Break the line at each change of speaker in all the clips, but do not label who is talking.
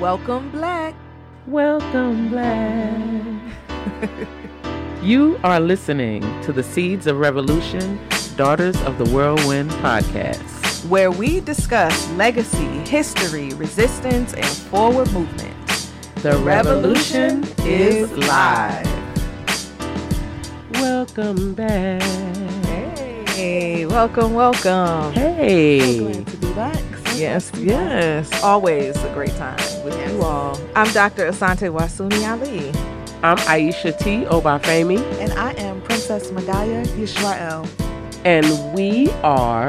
Welcome, Black.
Welcome, Black. you are listening to the Seeds of Revolution, Daughters of the Whirlwind podcast,
where we discuss legacy, history, resistance, and forward movement.
The revolution is live. Welcome back.
Hey, welcome, welcome.
Hey.
Glad to be back. So
Yes,
glad to be back.
yes. Always a great time with
Yes.
you all. I'm Dr. Asante Wasuni Ali.
I'm Aiyisha T. Obafemi,
And I am Princess Mdaiyah Yisrael.
and we are.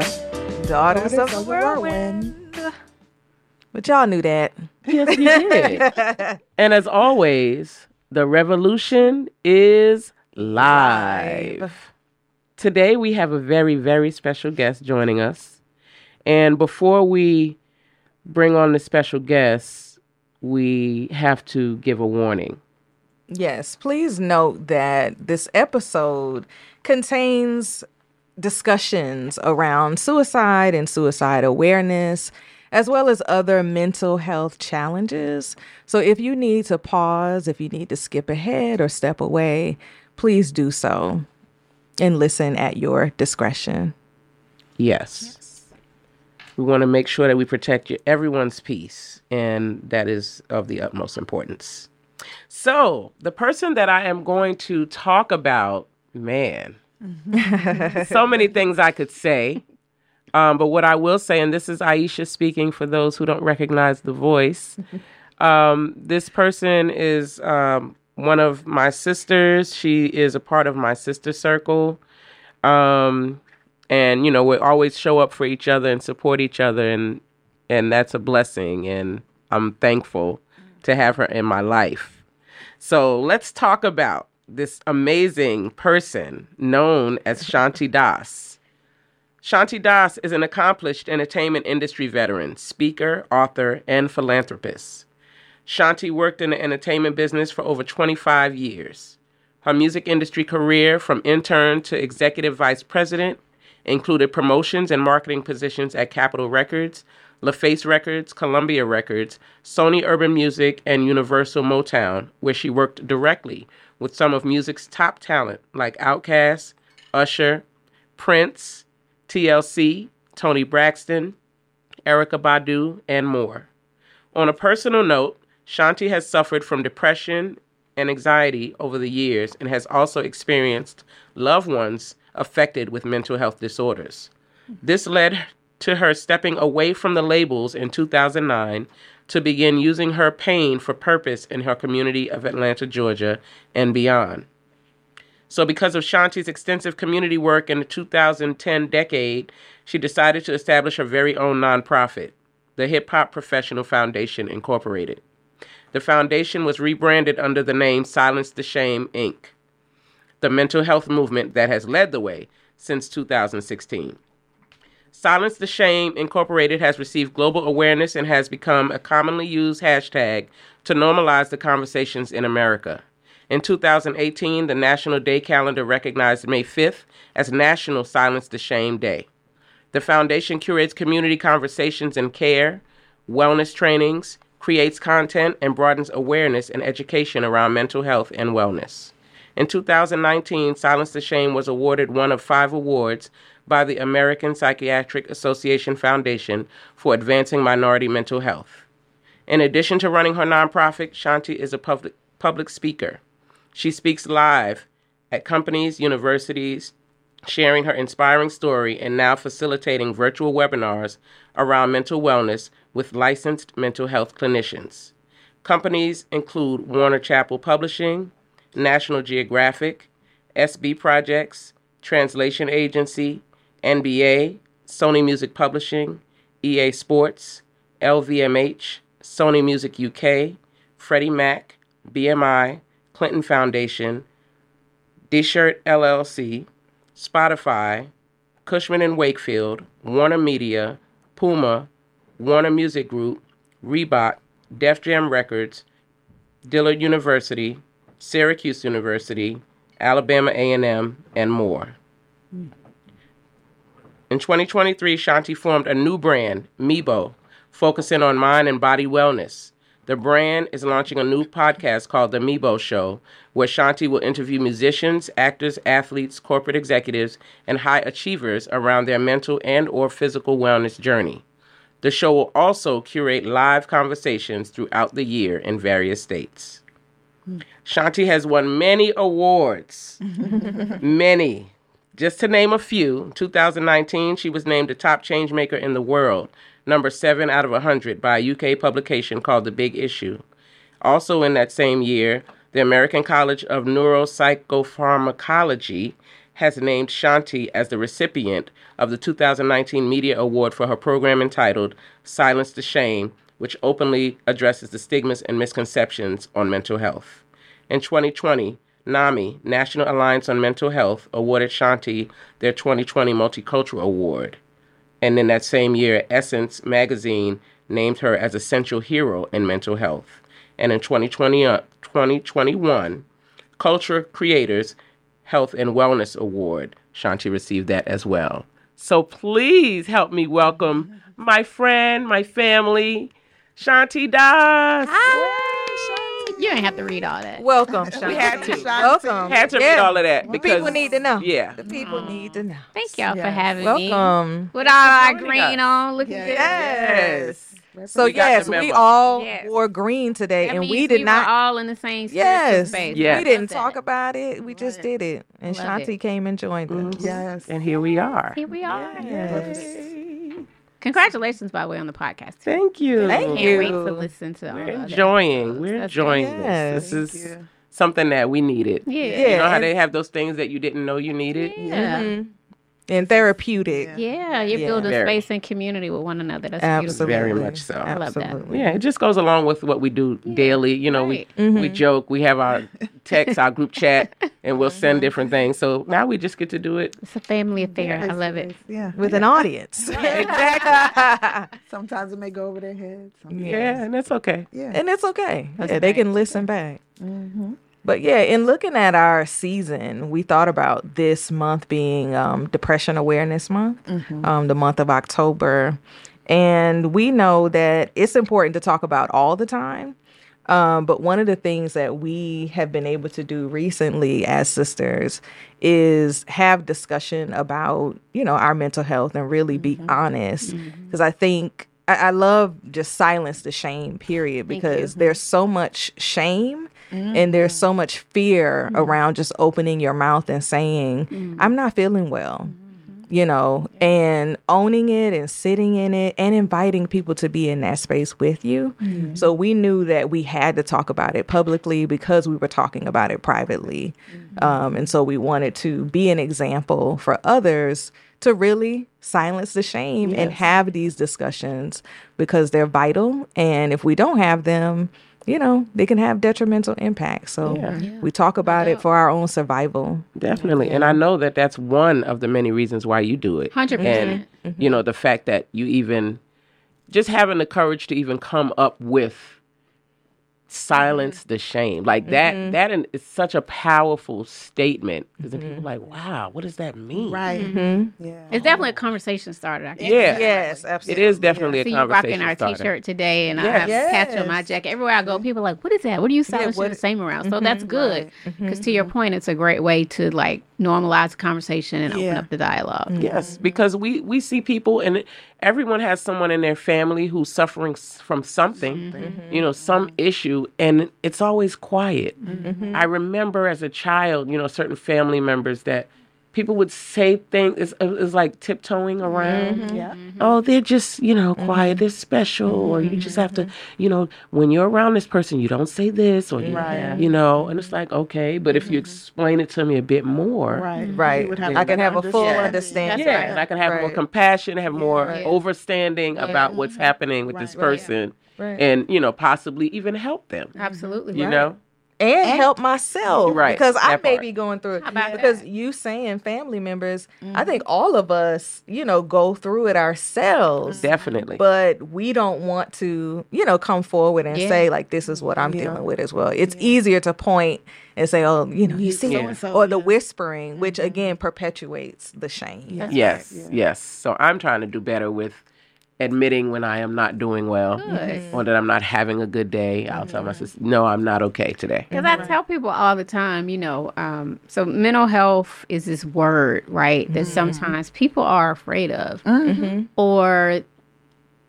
Daughters,
Daughters
of the
of the
Whirlwind. But y'all knew that.
Yes, you did. and as always, the revolution is live.
Live.
Today we have a very, very special guest joining us. And before we bring on the special guests, we have to give a warning.
Yes, please note that this episode contains discussions around suicide and suicide awareness, as well as other mental health challenges. So if you need to pause, if you need to skip ahead or step away, please do so and listen at your discretion.
Yes. We want to make sure that we protect your, everyone's peace, and that is of the utmost importance. So, the person that I am going to talk about, man, so many things I could say. Um, but what I will say, and this is Aiyisha speaking for those who don't recognize the voice, um, this person is um, one of my sisters. She is a part of my sister circle. Um, and you know we always show up for each other and support each other and and that's a blessing and i'm thankful to have her in my life. So let's talk about this amazing person known as shanti das. Shanti das is an accomplished entertainment industry veteran speaker author and philanthropist. Shanti worked in the entertainment business for over 25 years. Her music industry career from intern to executive vice president included promotions and marketing positions at Capitol Records, LaFace Records, Columbia Records, Sony Urban Music, and Universal Motown, where she worked directly with some of music's top talent like Outkast, Usher, Prince, TLC, Toni Braxton, Erykah Badu, and more. On a personal note, Shanti has suffered from depression and anxiety over the years and has also experienced loved ones affected with mental health disorders. This led to her stepping away from the labels in 2009 to begin using her pain for purpose in her community of Atlanta, Georgia, and beyond. So, because of Shanti's extensive community work in the 2010 decade, she decided to establish her very own nonprofit, the Hip Hop Professional Foundation Incorporated. The foundation was rebranded under the name Silence the Shame, Inc., the mental health movement that has led the way since 2016. Silence the Shame Incorporated has received global awareness and has become a commonly used hashtag to normalize the conversations in America. In 2018, the National Day calendar recognized May 5th as National Silence the Shame Day. The foundation curates community conversations and care, wellness trainings, creates content, and broadens awareness and education around mental health and wellness. In 2019, Silence the Shame was awarded one of five awards by the American Psychiatric Association Foundation for advancing minority mental health. In addition to running her nonprofit, Shanti is a public, public speaker. She speaks live at companies, universities, sharing her inspiring story and now facilitating virtual webinars around mental wellness with licensed mental health clinicians. Companies include Warner Chappell Publishing, National Geographic, SB Projects, Translation Agency, NBA, Sony Music Publishing, EA Sports, LVMH, Sony Music UK, Freddie Mac, BMI, Clinton Foundation, D-Shirt LLC, Spotify, Cushman and Wakefield, Warner Media, Puma, Warner Music Group, Reebok, Def Jam Records, Dillard University, Syracuse University, Alabama A&M, and more. In 2023, Shanti formed a new brand, Mebo, focusing on mind and body wellness. The brand is launching a new podcast called The Mebo Show, where Shanti will interview musicians, actors, athletes, corporate executives, and high achievers around their mental and or physical wellness journey. The show will also curate live conversations throughout the year in various states. Shanti has won many awards. many. Just to name a few, 2019, she was named the top changemaker in the world, number 7 out of 100 by a UK publication called The Big Issue. Also in that same year, the American College of Neuropsychopharmacology has named Shanti as the recipient of the 2019 Media Award for her program entitled Silence the Shame, which openly addresses the stigmas and misconceptions on mental health. In 2020, NAMI, National Alliance on Mental Health, awarded Shanti their 2020 Multicultural Award. And in that same year, Essence magazine named her as Essential Hero in Mental Health. And in 2020, uh, 2021, Culture Creators Health and Wellness Award, Shanti received that as well. So please help me welcome my friend, my family, Shanti Das.
You ain't have to read all that.
Welcome, Shanti.
We had to.
Welcome.
Had to read all of that
The
because
people need to know.
Yeah.
The people need to know.
Thank y'all for
Yes.
having me.
Welcome.
With all our green
us.
on, looking
Yes.
good.
Yes. So
We
yes, we all
Yes.
wore green today,
That
and we did
were
not.
all in the same spiritual
Yes,
space.
Yes.
we didn't talk
that.
about it. We just
Love
did it, and
Love
Shanti
it.
came and joined mm-hmm. us.
Yes.
And here we are.
Here we are.
Yes.
Congratulations, by the way, on the podcast.
Thank you.
Thank
Can't
you.
wait to listen to all
We're
of that.
enjoying. We're
That's
enjoying
good.
this. This
Thank
is
you.
something that we needed.
Yeah.
Yeah.
You know how
and-
they have those things that you didn't know you needed?
Yeah.
Mhm. And therapeutic.
Yeah.
Yeah, you're
Yeah.
building
Very.
space and community with one another. That's
Absolutely.
Very much so. I
love that.
Absolutely.
Yeah, it just goes along with what we do daily. You know,
Right.
we we
Mhm.
joke, we have our text, our group chat, and we'll send different things. So now we just get to do it.
It's a family affair. I
Yes,
love it.
is. Yeah.
With an audience.
Exactly.
Sometimes it may go over their heads. Sometimes-
Yeah, and that's okay.
Yeah.
and it's okay.
That's
yeah, they can listen back.
Mm-hmm.
But yeah, in looking at our season, we thought about this month being um, Depression Awareness Month, um, the month of October. And we know that it's important to talk about all the time. Um, but one of the things that we have been able to do recently as sisters is have discussion about, you know, our mental health and really be honest. Because I think I, I love just silence the shame, period, because there's so much shame and there's mm. so much fear mm-hmm. around just opening your mouth and saying, mm. I'm not feeling well mm-hmm. you know, and owning it and sitting in it and inviting people to be in that space with you. Mm-hmm. So we knew that we had to talk about it publicly because we were talking about it privately. Um, and so we wanted to be an example for others to really silence the shame and have these discussions because they're vital. And if we don't have them, you know, they can have detrimental impacts. So
Yeah.
Yeah.
we talk about it for our own survival.
Definitely. And I know that that's one of the many reasons why you do it.
100%.
And, you know, the fact that you even, just having the courage to even come up with silence mm-hmm. the shame like that mm-hmm. that in- is such a powerful statement because then people are like wow what does that mean
Right.
Mm-hmm.
Yeah.
It's definitely a conversation starter. I can
yeah
Yes,
it
absolutely.
is definitely
see
a
you rocking our
starter.
t-shirt today, and I
Yes.
have patch on my jacket. Everywhere I go, people are like, "What is that? What are you silencing
what-
the same around?" So that's good because to your point, it's a great way to like normalize the conversation and open up the dialogue. Mm.
Yes, because we we see people and everyone has someone in their family who's suffering from something, mm-hmm. you know, some mm-hmm. issue, and it's always quiet. Mm-hmm. I remember as a child, you know, certain family members that people would say things. It's, uh, it's like tiptoeing around. Mm-hmm.
Yeah. Mm-hmm.
Oh, they're just you know mm-hmm. quiet. They're special, or you just have to, you know, when you're around this person, you don't say this, or you,
Right.
you know, and it's like okay, but if you explain it to me a bit more,
Right.
Right.
You would have
I can have a full
understanding.
understanding.
yeah,
right.
and I can have more compassion, have more
Right.
overstanding about what's happening with this
Right. Right.
person,
Right.
and you know, possibly even help them.
Absolutely.
You
right.
know,
and help myself
Right,
because I
that
may
part.
be going through it
about
because
that?
you saying family members I mm-hmm. think all of us you know go through it ourselves
definitely.
but we don't want to you know come forward and
Yeah.
say like this is what I'm
Yeah.
dealing with as well it's easier to point and say oh you know you see
Yeah.
So-and-so,
or the whispering which mm-hmm. again perpetuates the shame
yes, yes. So I'm trying to do better with admitting when I am not doing well
Good.
or that I'm not having a good day. I'll tell my sister, no, I'm not okay today.
Because I tell people all the time, you know, um, so mental health is this word, right? That sometimes people are afraid of, or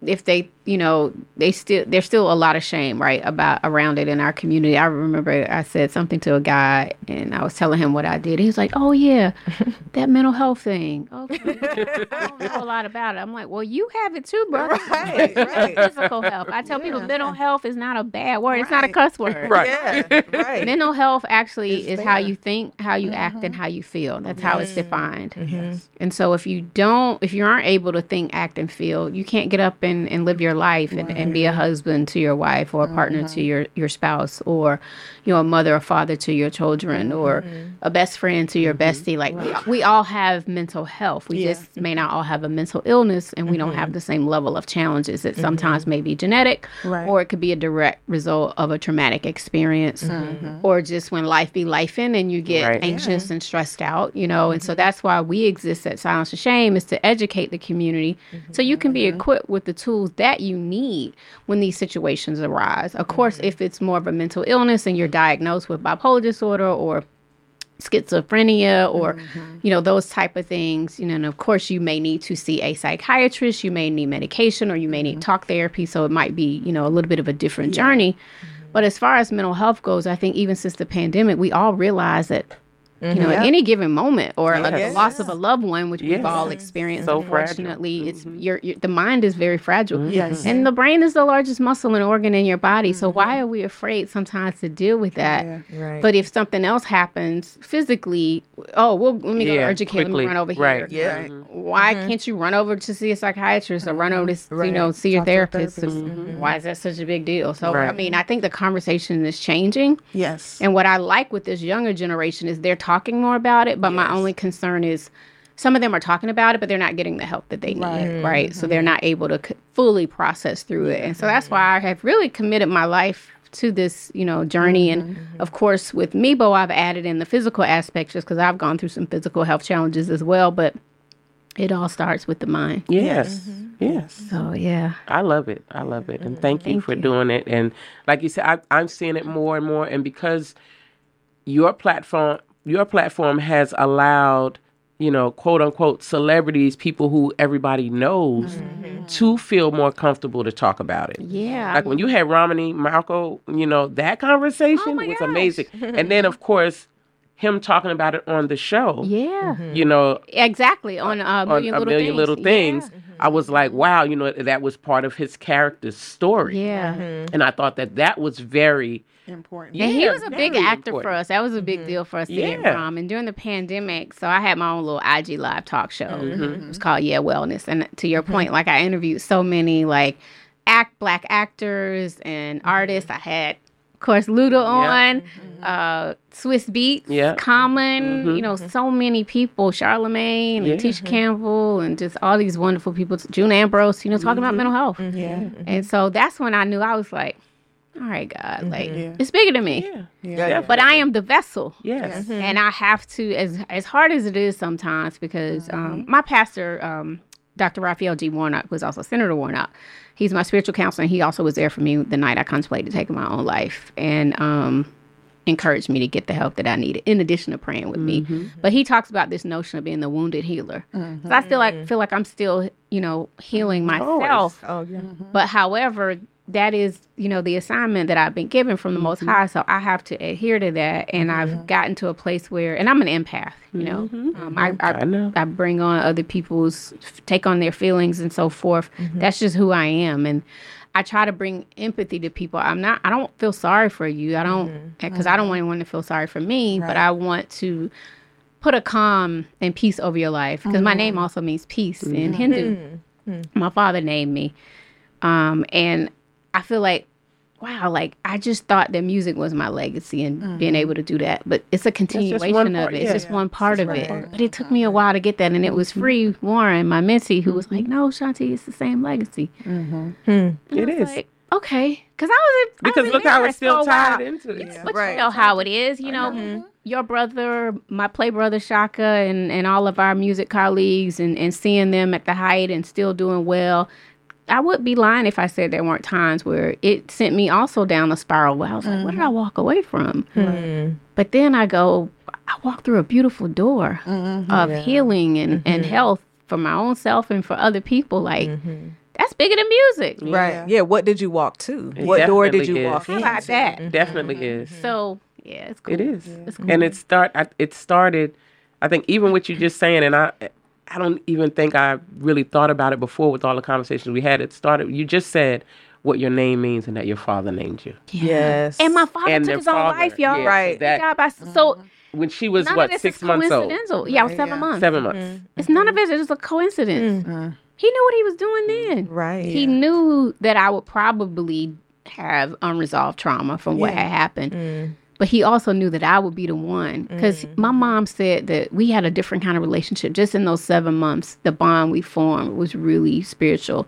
if they, you know, they still there's still a lot of shame, right, about around it in our community. I remember I said something to a guy, and I was telling him what I did. He was like, "Oh yeah, that mental health thing. Okay, I don't know a lot about it." I'm like, "Well, you have it too, bro.
Right, right.
Physical health. I tell people mental health is not a bad word. It's not a cuss word.
Right.
Yeah, right.
Mental health actually
It's
is how you think, how you act, and mm-hmm. how you feel. That's how it's defined. Mm-hmm. And so if you don't, if you aren't able to think, act, and feel, you can't get up and, and live your life and, and be a husband to your wife or a partner to mm-hmm. your, your spouse or, you know, a mother or father to your children or mm-hmm. a best friend to your mm-hmm. bestie. Like we, we all have mental health. We
Yeah.
just may not all have a mental illness and we don't mm-hmm. have the same level of challenges. It sometimes may be genetic
Right.
or it could be a direct result of a traumatic experience or just when life be life in and you get
Right.
anxious and stressed out, you know. And so that's why we exist at Silence and Shame is to educate the community so you can be equipped with the tools that you need when these situations arise. Of course, if it's more of a mental illness and you're diagnosed with bipolar disorder or schizophrenia or mm-hmm. you know those type of things you know and of course you may need to see a psychiatrist you may need medication or you may need mm-hmm. talk therapy so it might be you know a little bit of a different journey. Mm-hmm. But as far as mental health goes i think even since the pandemic we all realize that you know at mm-hmm. any given moment or a, the loss of a loved one which we've all experienced
So fragile.
unfortunately it's mm-hmm. your, your the mind is very fragile mm-hmm.
Yes.
and the brain is the largest muscle and organ in your body so why are we afraid sometimes to deal with that
Yeah.
Right.
but if something else happens physically, oh, well, let me go to
Yeah,
urgent care. Let me run over
Right.
here.
yeah.
Why can't you run over to see a psychiatrist or run over to s- you know see your
Talk to a
therapist?
therapist.
Why is that such a big deal? So I mean, I think the conversation is changing,
Yes.
and what I like with this younger generation is they're talking more about it. But my only concern is. Some of them are talking about it, but they're not getting the help that they need,
Right.
right? So they're mm-hmm. not able to c- fully process through it, and so that's why I have really committed my life to this, you know, journey. And mm-hmm. Mm-hmm. of course, with Mebo, I've added in the physical aspect just because I've gone through some physical health challenges as well. But it all starts with the mind.
Yes. Yes.
So yeah,
I love it. I love it. And thank you
Thank
for
you.
doing it. And like you said, I, I'm seeing it more and more. And because your platform, your platform has allowed, you know, quote unquote celebrities, people who everybody knows, mm-hmm. to feel more comfortable to talk about it.
yeah.
Like when you had Romany Malco, you know, that conversation
Oh
was
gosh.
amazing. and then, of course, him talking about it on the show,
yeah, mm-hmm.
you know,
exactly. On, uh,
on
million
a
little
million
things.
little things, mm-hmm. I was like, wow, you know, that was part of his character's story.
Yeah.
And I thought that that was very,
Important.
And he was a big
very
actor for us. That was a big mm-hmm. deal for us to get
Yeah.
from. And during the pandemic, so I had my own little IG live talk show. Mm-hmm. Mm-hmm. It was called Yeah Wellness. And to your point, like I interviewed so many like act black actors and artists. I had, of course, Luda on, uh, Swizz Beatz,
Yeah.
Common. You know, so many people. Charlemagne,
Yeah.
and Tisha Campbell, and just all these wonderful people. June Ambrose. You know, talking about mental health.
Yeah.
And so that's when I knew I was like, all right, God, mm-hmm. like
Yeah.
it's bigger than me.
yeah,
Yeah.
But I am the vessel.
yes.
And mm-hmm. I have to, as as hard as it is sometimes, because um, mm-hmm. my pastor, um, Dr. Raphael G. Warnock, was also Senator Warnock. He's my spiritual counselor, and he also was there for me the night I contemplated taking my own life, and um, encouraged me to get the help that I needed, in addition to praying with me. But he talks about this notion of being the wounded healer. So I still like feel like I'm still, you know, healing myself.
Oh yeah.
But however, that is, you know, the assignment that I've been given from the Most mm-hmm. High. So I have to adhere to that. And I've mm-hmm. gotten to a place where, and I'm an empath, you know, mm-hmm. um, I, I,
I know.
I bring on other people's, take on their feelings and so forth. That's just who I am. And I try to bring empathy to people. I'm not, I don't feel sorry for you. I don't, eh, because I don't want anyone to feel sorry for me, but I want to put a calm and peace over your life because my name also means peace in Hindu. My father named me. Um, and I feel like, wow, like I just thought that music was my legacy and being mm-hmm. able to do that. But it's a continuation of it. It's just one part of
one
it.
part.
But it took me a while to get that. And it was mm-hmm. Free Warren, my mentee, who was like, mm-hmm. no, Shanti, it's the same legacy. Hmm. And I
It
was. Like, okay. Because I was I
Because
was
look how
embarrassed
it's still
for a while.
tied into it.
But
Right.
you know how it is. You know, your brother, my play brother Shaka, and, and all of our music colleagues, and, and seeing them at the height and still doing well. I would be lying if I said there weren't times where it sent me also down a spiral where I was like, what did I mm-hmm. walk away from? Hmm. Mm-hmm. But then I go, I walked through a beautiful door mm-hmm. of healing and, and health for my own self and for other people. Like, that's bigger than music.
Right. Yeah. What did you walk to? what door did you
is.
walk
How
in?
about that?
Definitely is.
So, yeah, it's cool.
It is,
It's cool.
and it start. I, it started. I think even what you just saying, and I, I don't even think I really thought about it before with all the conversations we had. It started. You just said what your name means and that your father named you.
Yes.
And my father
And
took
their
his own life, y'all.
yeah, so
Right.
that-
He died by- so mm-hmm.
When she was what six months old,
coincidental. Yeah, I was seven
yeah.
months.
seven months. Mm-hmm.
It's none of it. It's just a coincidence. Mm-hmm. Mm. He knew what he was doing then.
Right.
He knew that I would probably have unresolved trauma from what had happened. Mm. But he also knew that I would be the one. Because my mom said that we had a different kind of relationship. Just in those seven months, the bond we formed was really spiritual.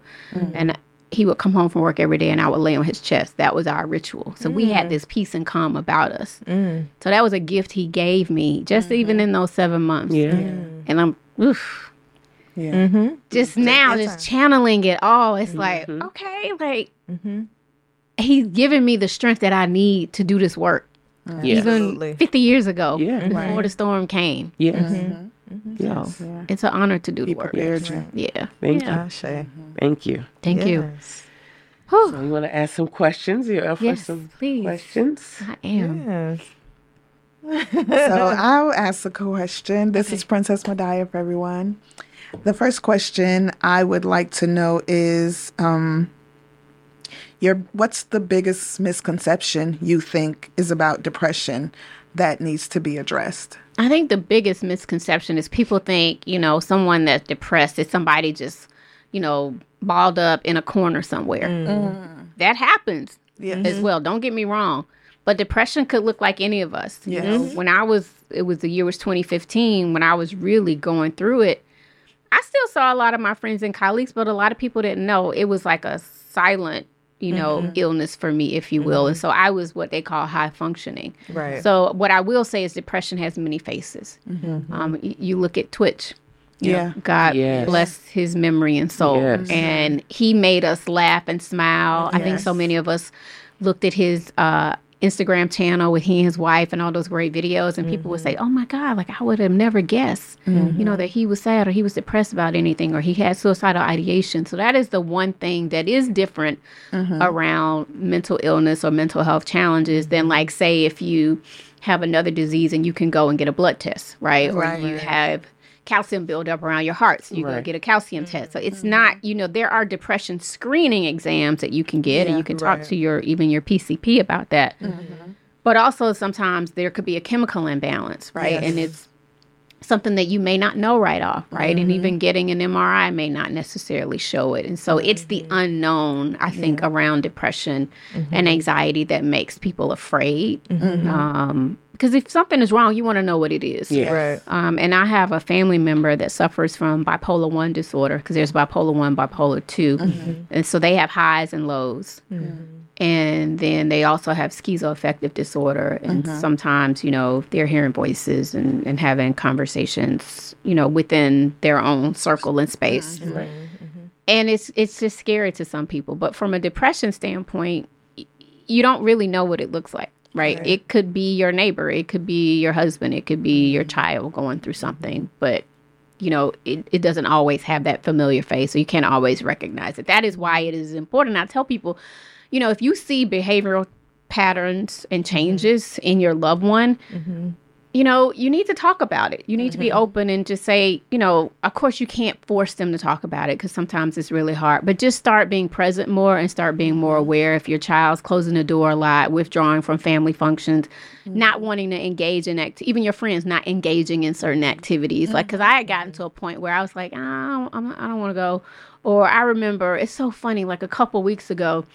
And he would come home from work every day and I would lay on his chest. That was our ritual. So we had this peace and calm about us. So that was a gift he gave me just even in those seven months.
Yeah.
And I'm, oof
Yeah.
just now
your
just channeling it all it's mm-hmm. like okay like he's giving me the strength that i need to do this work
Yes.
Absolutely.
even 50 years ago
Yeah.
before the storm came
Yes.
so
Yeah.
it's an honor to do
He
the work
prepared you.
yeah
Thank
Yeah.
Ashe.
you. Thank you.
thank you Whew.
So you want to ask some questions? You up for
Yes,
some
please.
questions?
i am
Yes.
So I'll ask a question. This is Princess Mdaiyah for everyone. The first question I would like to know is um, your what's the biggest misconception you think is about depression that needs to be addressed?
I think the biggest misconception is people think, you know, someone that's depressed is somebody just, you know, balled up in a corner somewhere. Mm. Mm. That happens
Yes.
as mm-hmm. well. Don't get me wrong. But depression could look like any of us. You know, when I was, it was the year was 2015, when I was really going through it, I still saw a lot of my friends and colleagues, but a lot of people didn't know it was like a silent, you know, illness for me, if you will. And so I was what they call high functioning.
Right.
So what I will say is depression has many faces. Um, y- you look at Twitch. you know,
Yeah.
God
Yes.
bless his memory and soul.
Yes.
And he made us laugh and smile. I think so many of us looked at his uh, Instagram channel with he and his wife and all those great videos, and people would say, mm-hmm. "Oh my God, like I would have never guessed, mm-hmm. you know, that he was sad or he was depressed about anything or he had suicidal ideation." So that is the one thing that is different mm-hmm. around mental illness or mental health challenges than, like, say, if you have another disease and you can go and get a blood test, right? Or you have calcium buildup around your heart, so you go
Right.
get a calcium test. So it's mm-hmm. not, you know, there are depression screening exams that you can get, and you can talk
right.
to your even your PCP about that. Mm-hmm. But also sometimes there could be a chemical imbalance, right?
Yes.
And it's something that you may not know right off, right? And even mm-hmm. getting an MRI may not necessarily show it. And so it's the unknown, I think, around depression and anxiety that makes people afraid. Um, because if something is wrong, you want to know what it is.
Yeah.
Right.
Um, and I have a family member that suffers from bipolar 1 disorder because there's bipolar 1, bipolar 2. Mm-hmm. And so they have highs and lows. Mm-hmm. And then they also have schizoaffective disorder. And uh-huh. sometimes, you know, they're hearing voices and, and having conversations, you know, within their own circle and space. Mm-hmm. And it's it's just scary to some people. But from a depression standpoint, y- you don't really know what it looks like. Right? It could be your neighbor, it could be your husband, it could be mm-hmm. your child going through something, but you know, it, it doesn't always have that familiar face, so you can't always recognize it. That is why it is important. I tell people, you know, if you see behavioral patterns and mm-hmm. changes in your loved one, mm-hmm. You know, you need to talk about it. You need to be mm-hmm. open and just say, you know, of course you can't force them to talk about it because sometimes it's really hard, but just start being present more and start being more mm-hmm. aware if your child's closing the door a lot, withdrawing from family functions, mm-hmm. not wanting to engage in act, even your friends not engaging in certain activities. Like, because I had gotten to a point where I was like, I don't, I'm, I don't want to go. Or I remember, it's so funny, like a couple weeks ago,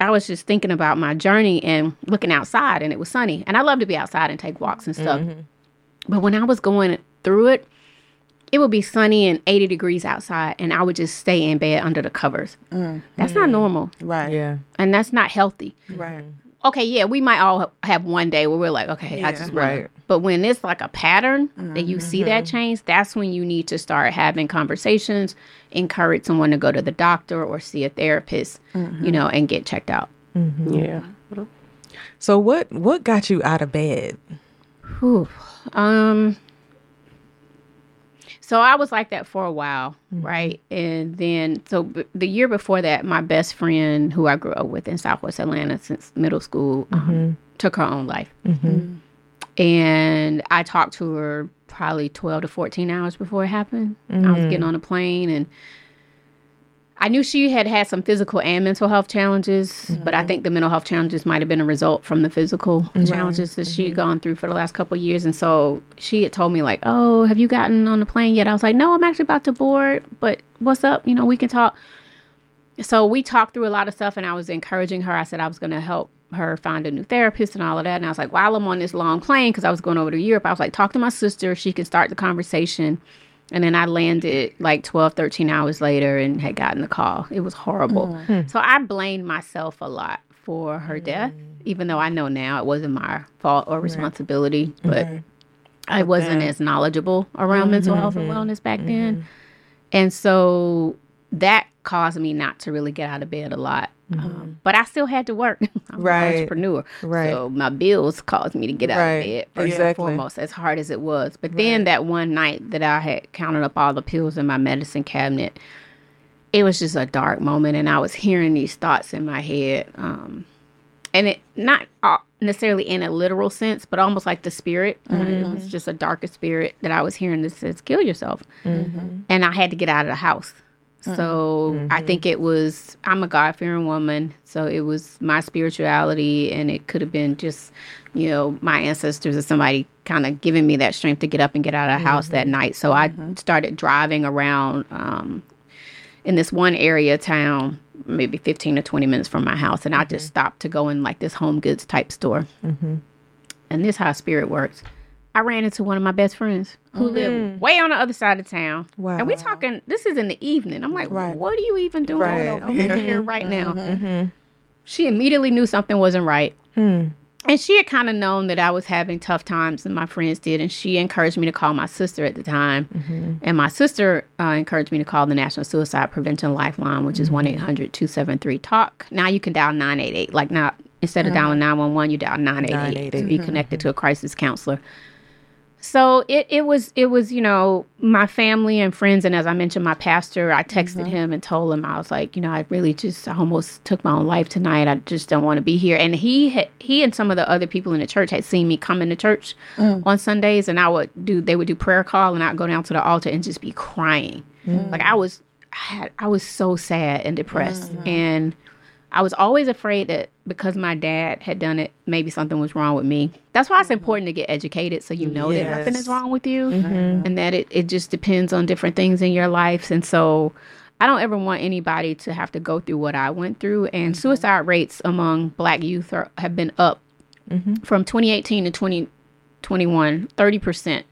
I was just thinking about my journey and looking outside, and it was sunny. And I love to be outside and take walks and stuff. Mm-hmm. But when I was going through it, it would be sunny and 80 degrees outside, and I would just stay in bed under the covers. Mm. That's not mm. normal,
Right.
Yeah.
and that's not healthy.
Right.
Okay, yeah, we might all have one day where we're like, okay, I
Yeah.
just wanna.
Right.
But when it's like a pattern that you see that mm-hmm. change, that's when you need to start having conversations, encourage someone to go to the doctor or see a therapist, you mm-hmm. know, and get checked out. Mm-hmm.
Yeah.
So what what got you out of bed?
Whew. Um. So I was like that for a while, mm-hmm. right? And then, so b- the year before that, my best friend, who I grew up with in Southwest Atlanta since middle school, um, mm-hmm. took her own life. Mm-hmm. And I talked to her probably 12 to 14 hours before it happened. I was getting on a plane and I knew she had had some physical and mental health challenges, but I mm-hmm. think the mental health challenges might have been a result from the physical challenges that she had mm-hmm. gone through for the last couple of years. And so she had told me like, "Oh, have you gotten on the plane yet?" I was like, "No, I'm actually about to board, but what's up? You know, we can talk." So we talked through a lot of stuff, and I was encouraging her. I said I was going to help her find a new therapist and all of that. And I was like, while I'm on this long plane, because I was going over to Europe, I was like, talk to my sister. She can start the conversation. And then I landed like 12, 13 hours later and had gotten the call. It was horrible. Mm-hmm. Hmm. So I blamed myself a lot for her mm. death, even though I know now it wasn't my fault or responsibility. But I wasn't as knowledgeable around mental health mm-hmm. and wellness back mm-hmm. then. And so that caused me not to really get out of bed a lot. Um, but I still had to work. I'm
Right.
an entrepreneur.
Right.
So my bills caused me to get out
Right.
of bed first
Exactly.
and foremost, as hard as it was. But then that one night that I had counted up all the pills in my medicine cabinet, it was just a dark moment. And I was hearing these thoughts in my head. Um, and it not necessarily in a literal sense, but almost like the spirit. Uh, It was just a darker spirit that I was hearing that says, kill yourself. And I had to get out of the house. Mm-hmm. So I mm-hmm. think it was, I'm a God fearing woman. So it was my spirituality, and it could have been just, you know, my ancestors or somebody kind of giving me that strength to get up and get out of the house that mm-hmm. night. So I started driving around um, in this one area of town, maybe 15 to 20 minutes from my house. And I just stopped to go in like this home goods type store. And this how spirit works. I ran into one of my best friends who lived way on the other side of town.
Wow.
And we're talking, this is in the evening. I'm like,
Right.
what are you even doing
Right.
over here right now? She immediately knew something wasn't right. And she had kind of known that I was having tough times, and my friends did. And she encouraged me to call my sister at the time. And my sister uh, encouraged me to call the National Suicide Prevention Lifeline, which is 1 800 273 TALK. Now you can dial 988. Like now, instead of dialing 911, you dial 988 to be connected to a crisis counselor. So it, it was it was you know my family and friends and as I mentioned my pastor I texted mm-hmm. him and told him I was like you know I really just I almost took my own life tonight. I just don't want to be here. And he had, he and some of the other people in the church had seen me come into church mm. on Sundays and I would do they would do prayer call and I'd go down to the altar and just be crying. Mm. Like I was I, had, I was so sad and depressed. Mm-hmm. And I was always afraid that because my dad had done it, maybe something was wrong with me. That's why it's mm-hmm. important to get educated so you know that nothing is wrong with you mm-hmm. and that it, it just depends on different things in your life. And so I don't ever want anybody to have to go through what I went through. And mm-hmm. suicide rates among black youth are, have been up from 2018 to 2021, 30%.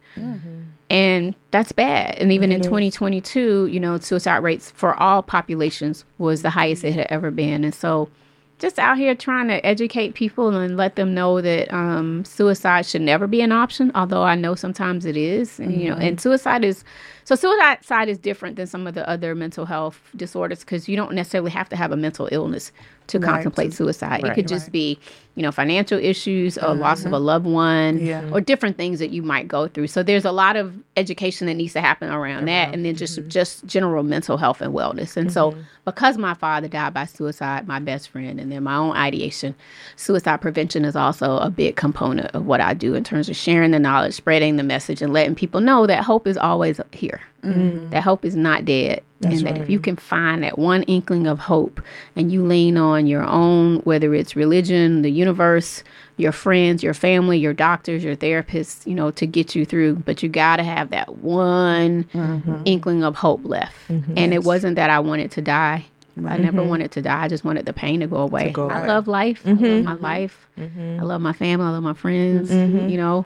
And that's bad. And even in 2022, you know, suicide rates for all populations was the highest it had ever been. And so just out here trying to educate people and let them know that um, suicide should never be an option, although I know sometimes it is. And, you know, and suicide is so suicide is different than some of the other mental health disorders because you don't necessarily have to have a mental illness to contemplate suicide. it could just be, you know, financial issues, or loss of a mm-hmm. loved one,
Yeah.
or different things that you might go through. So there's a lot of education that needs to happen around that, and then just mm-hmm. just general mental health and wellness. And so mm-hmm. because my father died by suicide, my best friend, and then my own ideation, suicide prevention is also a big component of what I do in terms of sharing the knowledge, spreading the message, and letting people know that hope is always here. That hope is not dead. and that if you can find that one inkling of hope and you lean on your own, whether it's religion, the universe, your friends, your family, your doctors, your therapists, you know, to get you through. But you got to have that one inkling of hope left. And it wasn't that I wanted to die. I never wanted to die. I just wanted the pain to go away.
go
I love life. I love my life. I love my family. I love my friends. You know.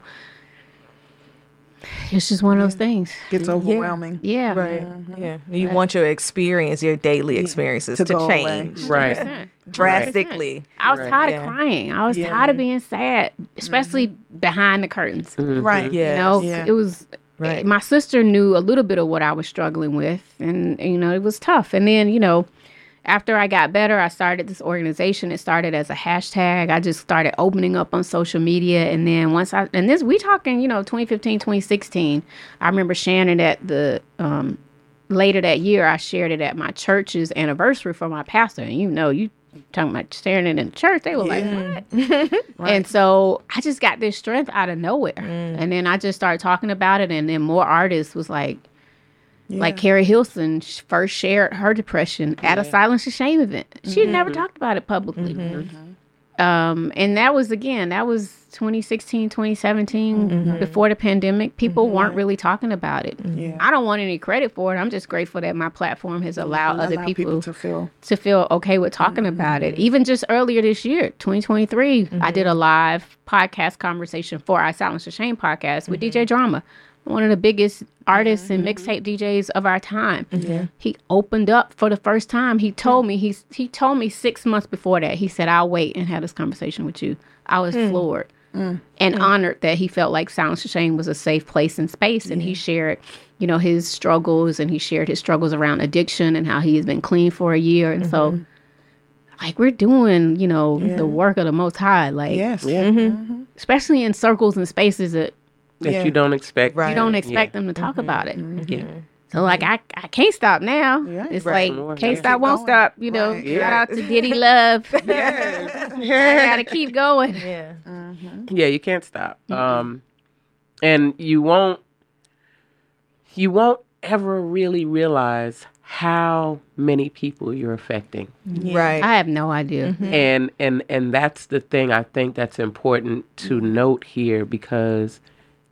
It's just one of those things.
Gets overwhelming.
Yeah.
Right. Mm-hmm. Yeah. You want your experience, your daily experiences
To
to,
go away.
change
Right.
100%.
drastically.
I was
Right.
tired
Yeah.
of crying. I was
Yeah.
tired of being sad, especially mm-hmm. behind the curtains. Mm-hmm.
Right.
Yeah.
You know,
Yeah.
it was.
Right.
My sister knew a little bit of what I was struggling with, and you know, it was tough. And then, you know, after I got better, I started this organization. It started as a hashtag. I just started opening up on social media, and then once I and this we talking, you know, 2015, 2016. I remember sharing it at the um, later that year. I shared it at my church's anniversary for my pastor, and you know, you talking about sharing it in church, they were like, what? And so I just got this strength out of nowhere. And then I just started talking about it. And then more artists was like, like Keri Hilson first shared her depression at a Silence the Shame event. She would never mm-hmm. talked about it publicly. Mm-hmm. Mm-hmm. Um, and that was, again, that was 2016, 2017, before the pandemic. People weren't really talking about it.
Yeah.
I don't want any credit for it. I'm just grateful that my platform has allowed other
Allow
people
to feel.
to feel okay with talking about it. Even just earlier this year, 2023, I did a live podcast conversation for our Silence the Shame podcast with DJ Drama, one of the biggest artists and mm-hmm. mixtape DJs of our time. He opened up for the first time. He told me he's he told me six months before that. He said, "I'll wait and have this conversation with you." I was mm. floored mm. and mm. honored that he felt like Silence the Shame was a safe place and space, and he shared. You know his struggles, and he shared his struggles around addiction and how he has been clean for a year, and so mm-hmm. like we're doing you know the work of the most high like
Yes.
Yeah. Mm-hmm.
especially in circles and spaces that
That
Yeah.
you don't expect.
Right.
you don't expect them to talk mm-hmm. about it mm-hmm. Yeah. so like I, I can't stop now
Yeah.
it's
Right.
like
More,
can't
yeah.
stop
Keep
won't
going.
stop you know
Right.
shout
Yeah.
out to diddy love i gotta keep going
Yeah. Mm-hmm.
Yeah, you can't stop. Um, and you won't. You won't ever really realize how many people you're affecting.
Right.
i have no idea
and and and that's the thing i think that's important to note here because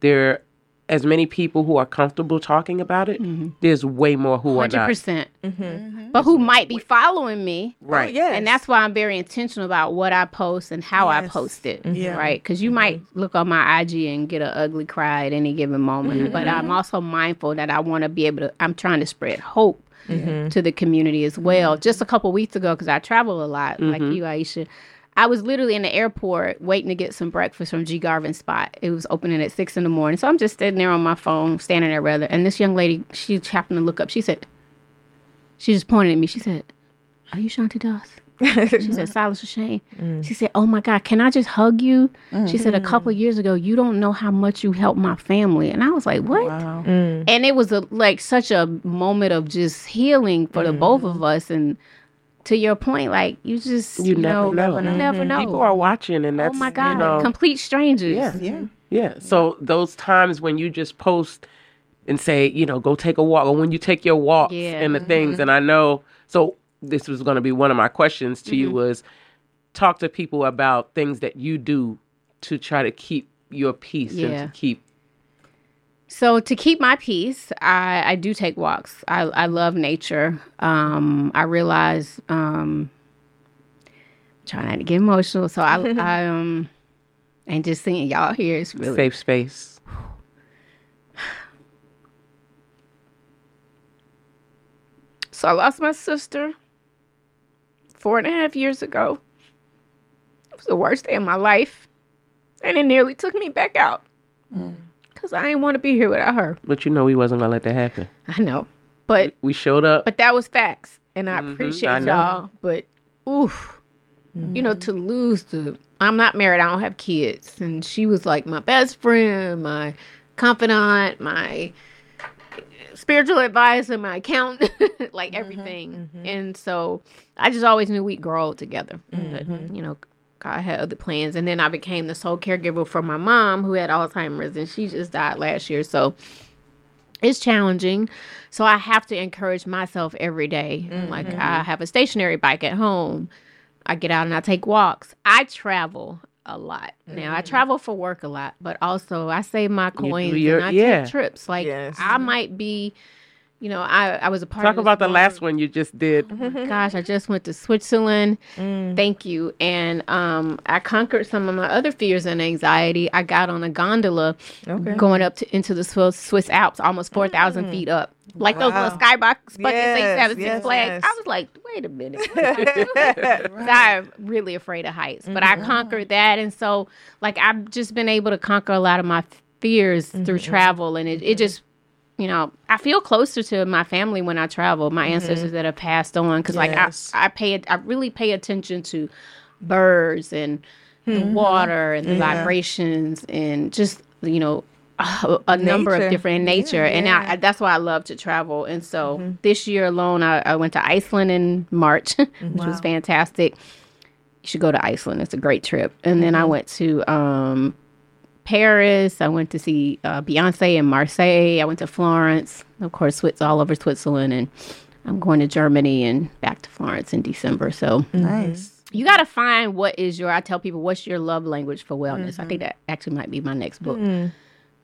there as many people who are comfortable talking about it mm-hmm. there's way more who are not.
Hundred
not
percent, mm-hmm. but who might be following me,
right oh,
yes.
and that's why I'm very intentional about what I post and how I post it.
Yeah.
Right, because you might look on my IG and get an ugly cry at any given moment, but I'm also mindful that I want to be able to. I'm trying to spread hope to the community as well. Just a couple weeks ago, because I travel a lot, like you, Aiyisha. I was literally in the airport waiting to get some breakfast from G Garvin spot. It was opening at six in the morning. So I'm just sitting there on my phone, standing there rather. And this young lady, she happened to look up. She said, she just pointed at me. She said, Are you Shanti Das? She said, Silas of Shame. Mm. She said, Oh my God, can I just hug you? Mm. She said, A couple of years ago, you don't know how much you helped my family. And I was like, What?
Wow.
And it was a like such a moment of just healing for the both of us. And to your point, like you just
you never know,
you never mm-hmm. know.
people are watching and
oh
that's oh
my God,
you know,
complete strangers.
yeah
Yeah.
yeah so those times when you just post and say you know go take a walk or when you take your walks
Yeah.
and the mm-hmm. things and i know so this was going to be one of my questions to you mm-hmm. was talk to people about things that you do to try to keep your peace
Yeah.
and to keep
So to keep my peace, I, I do take walks. I, I love nature. Um, I realize um, trying not to get emotional. So I, I um, and just seeing y'all here is really
safe space
So I lost my sister four and a half years ago. It was the worst day of my life. And it nearly took me back out. Because I didn't want to be here without her.
but you know we wasn't going to let that happen
I know. But
we showed up
but that was facts. And I
Mhm,
appreciate
I
y'all. But oof. You know, to lose the I'm not married, I don't have kids. And she was like my best friend, my confidant, my spiritual advisor, my accountant, like mm-hmm, everything. Mm-hmm. And so I just always knew we'd grow old together. Mm-hmm. But, you know, God had other plans. And then I became the sole caregiver for my mom who had Alzheimer's and she just died last year. So it's challenging. So I have to encourage myself every day. Mm-hmm. Like I have a stationary bike at home. I get out and I take walks. I travel a lot. Now I mm-hmm. travel for work a lot, but also I save my coins
your-
and I
yeah.
take trips. Like
Yes.
I might be you know, I, I was a part
Talk
of this
about the
one-
last one you just did. Mm-hmm.
Oh gosh, I just went to Switzerland. Mm. Thank you. And um, I conquered some of my other fears and anxiety. I got on a gondola
Okay.
going up to, into the Swiss, Swiss Alps, almost 4,000 mm. feet up. Like those little skybox buckets they
Yes,
have at Six
yes,
Flags.
yes.
I was like, wait a minute. I'm really afraid of heights, but I mm-hmm. conquered that. And so, like, I've just been able to conquer a lot of my fears through mm-hmm. travel. And it, it just, you know, I feel closer to my family when I travel, my mm-hmm. ancestors that have passed on. Cause,
Yes.
like, I, I pay, I really pay attention to birds and the mm-hmm. water and the vibrations and just, you know, a, a number of different nature. and I, I, that's why I love to travel. And so mm-hmm. this year alone, I, I went to Iceland in March, which was fantastic. You should go to Iceland. It's a great trip. And then I went to um, Paris. I went to see uh, Beyonce in Marseille. I went to Florence. Of course, Swiss all over Switzerland. And I'm going to Germany and back to Florence in December. So mm-hmm.
Nice.
you got to find what is your, I tell people, what's your love language for wellness? I think mm-hmm. that actually might be my next book. Mm.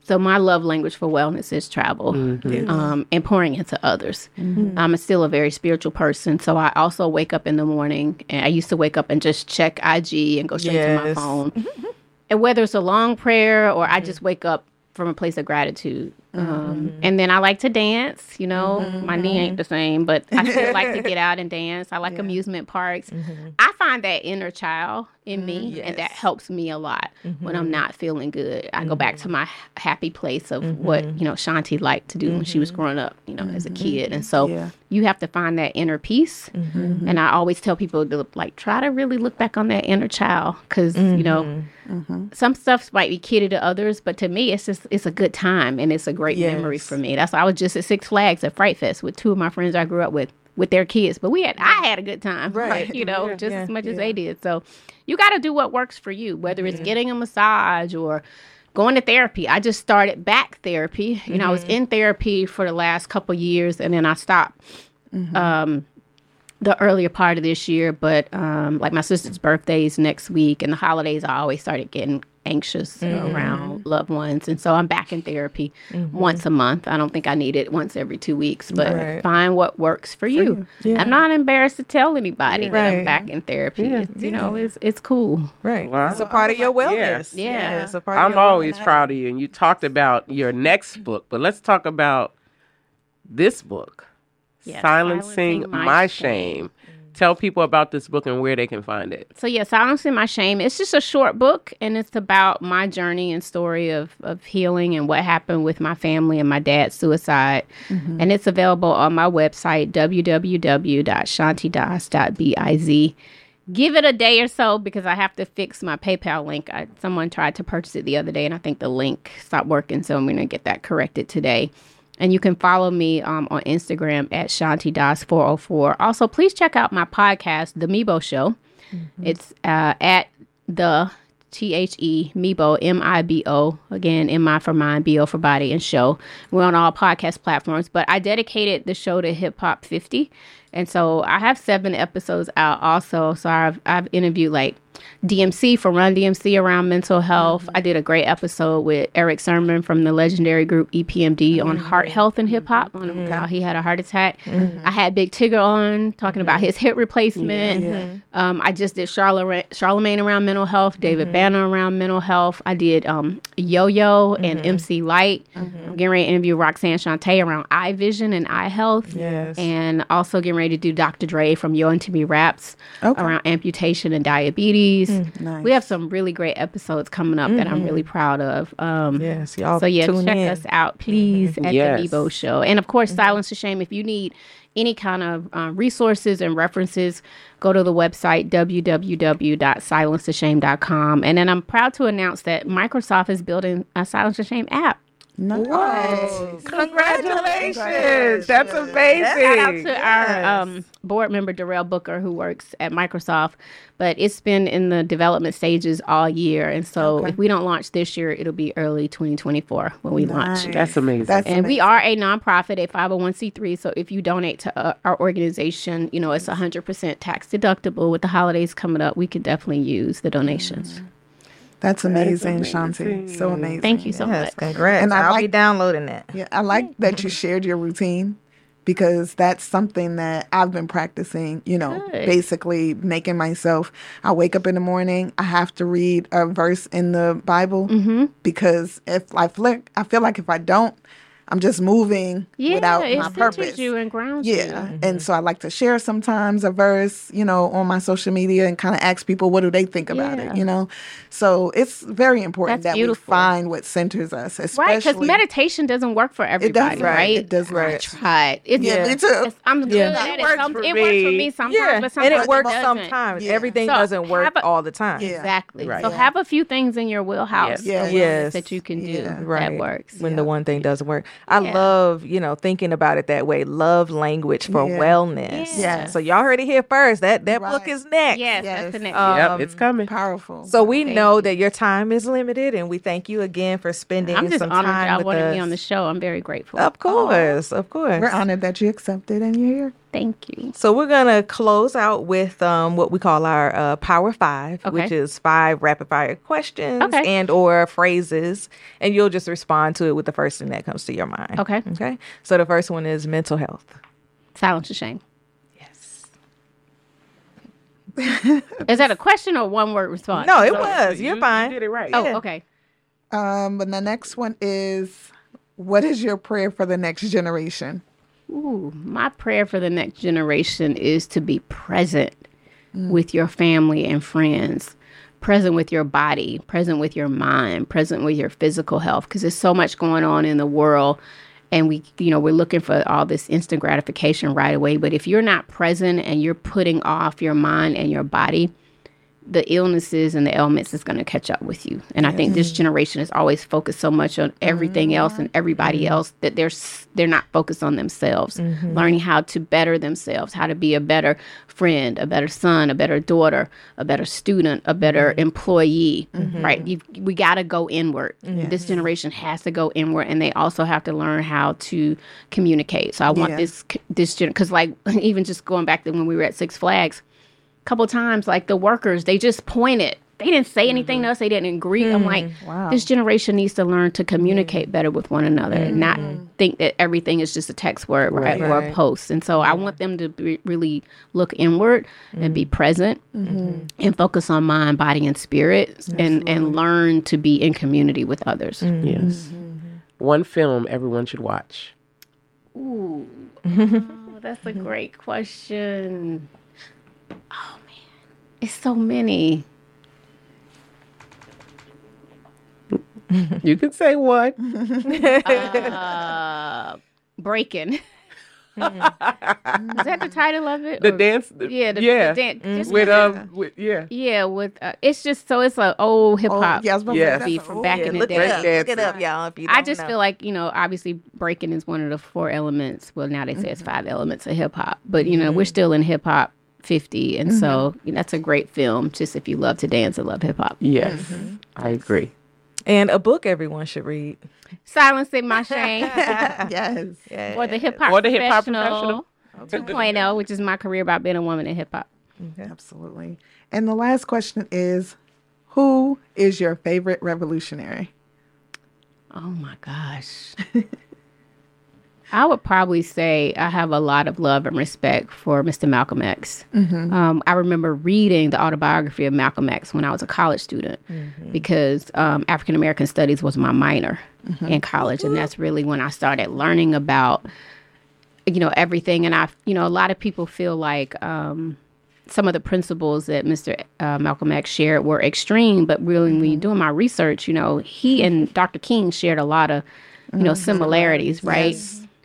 So my love language for wellness is travel mm-hmm. um, and pouring into others. I'm still a very spiritual person, so I also wake up in the morning and I used to wake up and just check IG and go straight to my phone. and whether it's a long prayer or I mm-hmm. just wake up from a place of gratitude. Um, mm-hmm. and then I like to dance, you know, mm-hmm. my knee ain't the same, but I still like to get out and dance. I like amusement parks. Mm-hmm. I find that inner child in me, mm, and that helps me a lot when I'm not feeling good. I go back to my happy place of what, you know, Shanti liked to do when she was growing up, you know, as a kid. And so
Yeah.
you have to find that inner peace. And I always tell people to like try to really look back on that inner child because, you know, some stuff might be kidded to others, but to me, it's just it's a good time and it's a great memory for me. That's why I was just at Six Flags at Fright Fest with two of my friends I grew up with with their kids, but we had I had a good time,
Right.
You know, just
Yeah.
as much as they did. So you got to do what works for you, whether it's getting a massage or going to therapy. I just started back therapy. You know, I was in therapy for the last couple years, and then I stopped. Um, the earlier part of this year, but um, like my sister's birthday is next week, and the holidays, I always started getting anxious mm-hmm. around loved ones, and so I'm back in therapy mm-hmm. once a month. I don't think I need it once every two weeks, but
Right.
find what works for you.
Yeah.
I'm not embarrassed to tell anybody that I'm back in therapy. It's, you know, it's it's cool.
Right.
Wow.
It's a part of your wellness.
Yeah.
it's a part of
I'm
your
always
wellness.
proud of you. And you talked about your next book, but let's talk about this book,
Yes,
Silencing,
Silencing
My,
My
Shame. Tell people about this book and where they can find it.
So yeah, Silencing My Shame. It's just a short book and it's about my journey and story of, of healing and what happened with my family and my dad's suicide. Mm-hmm. And it's available on my website, www.shantidas.biz. Give it a day or so because I have to fix my PayPal link. I, someone tried to purchase it the other day and I think the link stopped working, so I'm going to get that corrected today. And you can follow me um, on Instagram at Shanti ShantiDas404. Also, please check out my podcast, The MiBO Show. It's uh, at the T H E MiBO M I B O again M I for mind B O for body and show. We're on all podcast platforms, but I dedicated the show to Hip Hop 50, and so I have seven episodes out also. So I've I've interviewed like DMC from Run DMC around mental health. I did a great episode with Erick Sermon from the legendary group EPMD on mm-hmm. heart health and hip hop on mm-hmm. how he had a heart attack. Mm-hmm. I had Big Tigger on talking about his hip replacement. Um, I just did Charlemagne, Charlemagne around mental health, David Banner around mental health. I did um, Yo Yo and MC Lyte. I'm getting ready to interview Roxanne Shante around eye vision and eye health.
Yes.
And also getting ready to do Dr. Dre from Yo! MTV Raps
Okay.
around amputation and diabetes.
Nice.
We have some really great episodes coming up that I'm really proud of. Um,
Yes, y'all.
so yeah,
tune
check
in.
us out, please, at
Yes.
the MiBO Show, and of course, Silence the Shame. If you need any kind of uh, resources and references, go to the website www.silencetheshame.com. And then I'm proud to announce that Microsoft is building a Silence the Shame app.
Nice.
Congratulations. That's amazing.
Shout out to our um, board member Darrell Booker, who works at Microsoft. But it's been in the development stages all year, and so if we don't launch this year, it'll be early 2024 when we launch.
That's amazing.
That's
And we are a nonprofit, a 501c3. So if you donate to uh, our organization, you know, it's 100% tax deductible. With the holidays coming up, we could definitely use the donations.
That's amazing,
amazing.
Shanti. So amazing.
Thank you so
Yes,
much.
congrats.
And I
I'll be downloading that.
Yeah, I like that you shared your routine because that's something that I've been practicing, you know,
Good.
basically making myself. I wake up in the morning, I have to read a verse in the Bible
Mm-hmm.
because if I flick, I feel like if I don't, I'm just moving
Yeah,
without
it
my
centers
purpose.
you and grounds
Yeah.
you. Mm-hmm.
And so I like to share sometimes a verse, you know, on my social media and kind of ask people what do they think about
Yeah.
it, you know? So it's very important
That's
that
beautiful.
we find what centers us, especially
Right, because meditation doesn't work for everybody,
doesn't.
right?
It does
Right.
not.
Tried. It's,
Yeah, me too.
it's- I'm good
Yeah.
at
It
it.
works
Some-
for
it works for
me.
me sometimes,
Yeah,
but
and it works
doesn't.
sometimes.
Yeah.
Everything
So,
doesn't work
a-
all the time.
Yeah.
Exactly.
Right.
So
Yeah.
have a few things in your wheelhouse
Yes.
Yes.
Yes.
that you can do
Yeah.
Right.
that works.
when
Yeah.
the one thing doesn't work. I
Yeah.
love, you know, thinking about it that way. Love language for
Yeah.
wellness.
Yeah.
So y'all heard it here first. That that book is next.
Yes,
Yes.
that's the next.
Um,
yep, it's coming.
powerful.
So we
Thank
know
you.
that your time is limited, and we thank you again for spending
I'm just
some
honored
time
y'all
with
wanted
us.
me on the show. I'm very grateful.
Of course, of course.
We're honored that you accepted and you're here.
Thank you.
So we're gonna close out with um, what we call our uh, Power Five,
Okay.
which is five rapid fire questions
Okay.
and or phrases, and you'll just respond to it with the first thing that comes to your mind.
Okay.
Okay. So the first one is mental health.
Silence the shame.
Yes.
Is that a question or one word response?
No, it
No,
was.
you-
You're
you
fine.
did it right.
Oh,
yeah.
okay.
Um, but the next one is what is your prayer for the next generation?
Ooh, my prayer for the next generation is to be present mm. with your family and friends, present with your body, present with your mind, present with your physical health, because there's so much going on in the world. And we, you know, we're looking for all this instant gratification right away. But if you're not present and you're putting off your mind and your body, the illnesses and the ailments is going to catch up with you. And I think this generation is always focused so much on everything else and everybody mm-hmm. else that they're they're not focused on themselves, mm-hmm. learning how to better themselves, how to be a better friend, a better son, a better daughter, a better student, a better mm-hmm. employee. Right? You, we got to go inward. This generation has to go inward, and they also have to learn how to communicate. So I want
Yeah.
this this because like even just going back to when we were at Six Flags couple times like the workers they just pointed they didn't say anything to mm-hmm. us. They didn't agree. I'm like mm-hmm.
Wow.
this generation needs to learn to communicate mm-hmm. better with one another and not think that everything is just a text word right, or a post. And so i want them to be, really look inward and be present and focus on mind body and spirit and and learn to be in community with others.
Yes. One film everyone should watch.
Ooh. oh, that's a great question. Oh man, it's so many.
You can say one.
Uh, Breaking. Is that the title of it?
The
Or-
dance.
Yeah, the,
yeah.
The dan- just
with um, with yeah.
yeah, with uh, it's just so it's an old hip hop.
yeah, I was about to
Yes.
say
from back
oh,
in the
look
day.
it up. Look it up, y'all. If you
I
don't
just
know.
feel like you know, obviously, breaking is one of the four elements. Well, now they say
Mm-hmm.
it's five elements of hip hop, but you know, we're still in hip hop fifty, and so
Mm-hmm.
you know, that's a great film. Just if you love to dance and love hip hop.
Yes,
Mm-hmm.
I agree.
and a book everyone should read.
Silencing My Shame,
yes.
Yeah.
or the hip hop
Or the Hip Hop
professional. 2.0, which is my career about being a woman in hip hop.
Absolutely. And the last question is who is your favorite revolutionary?
Oh my gosh. I would probably say I have a lot of love and respect for Mr. Malcolm X. Um, I remember reading the autobiography of Malcolm X when I was a college student because um, African American Studies was my minor in college, and that's really when I started learning about you know everything. And I, you know, a lot of people feel like. Um, some of the principles that Mr. Uh, Malcolm X shared were extreme, but really, when you're doing my research, you know, he and Dr. King shared a lot of, you know, similarities, right?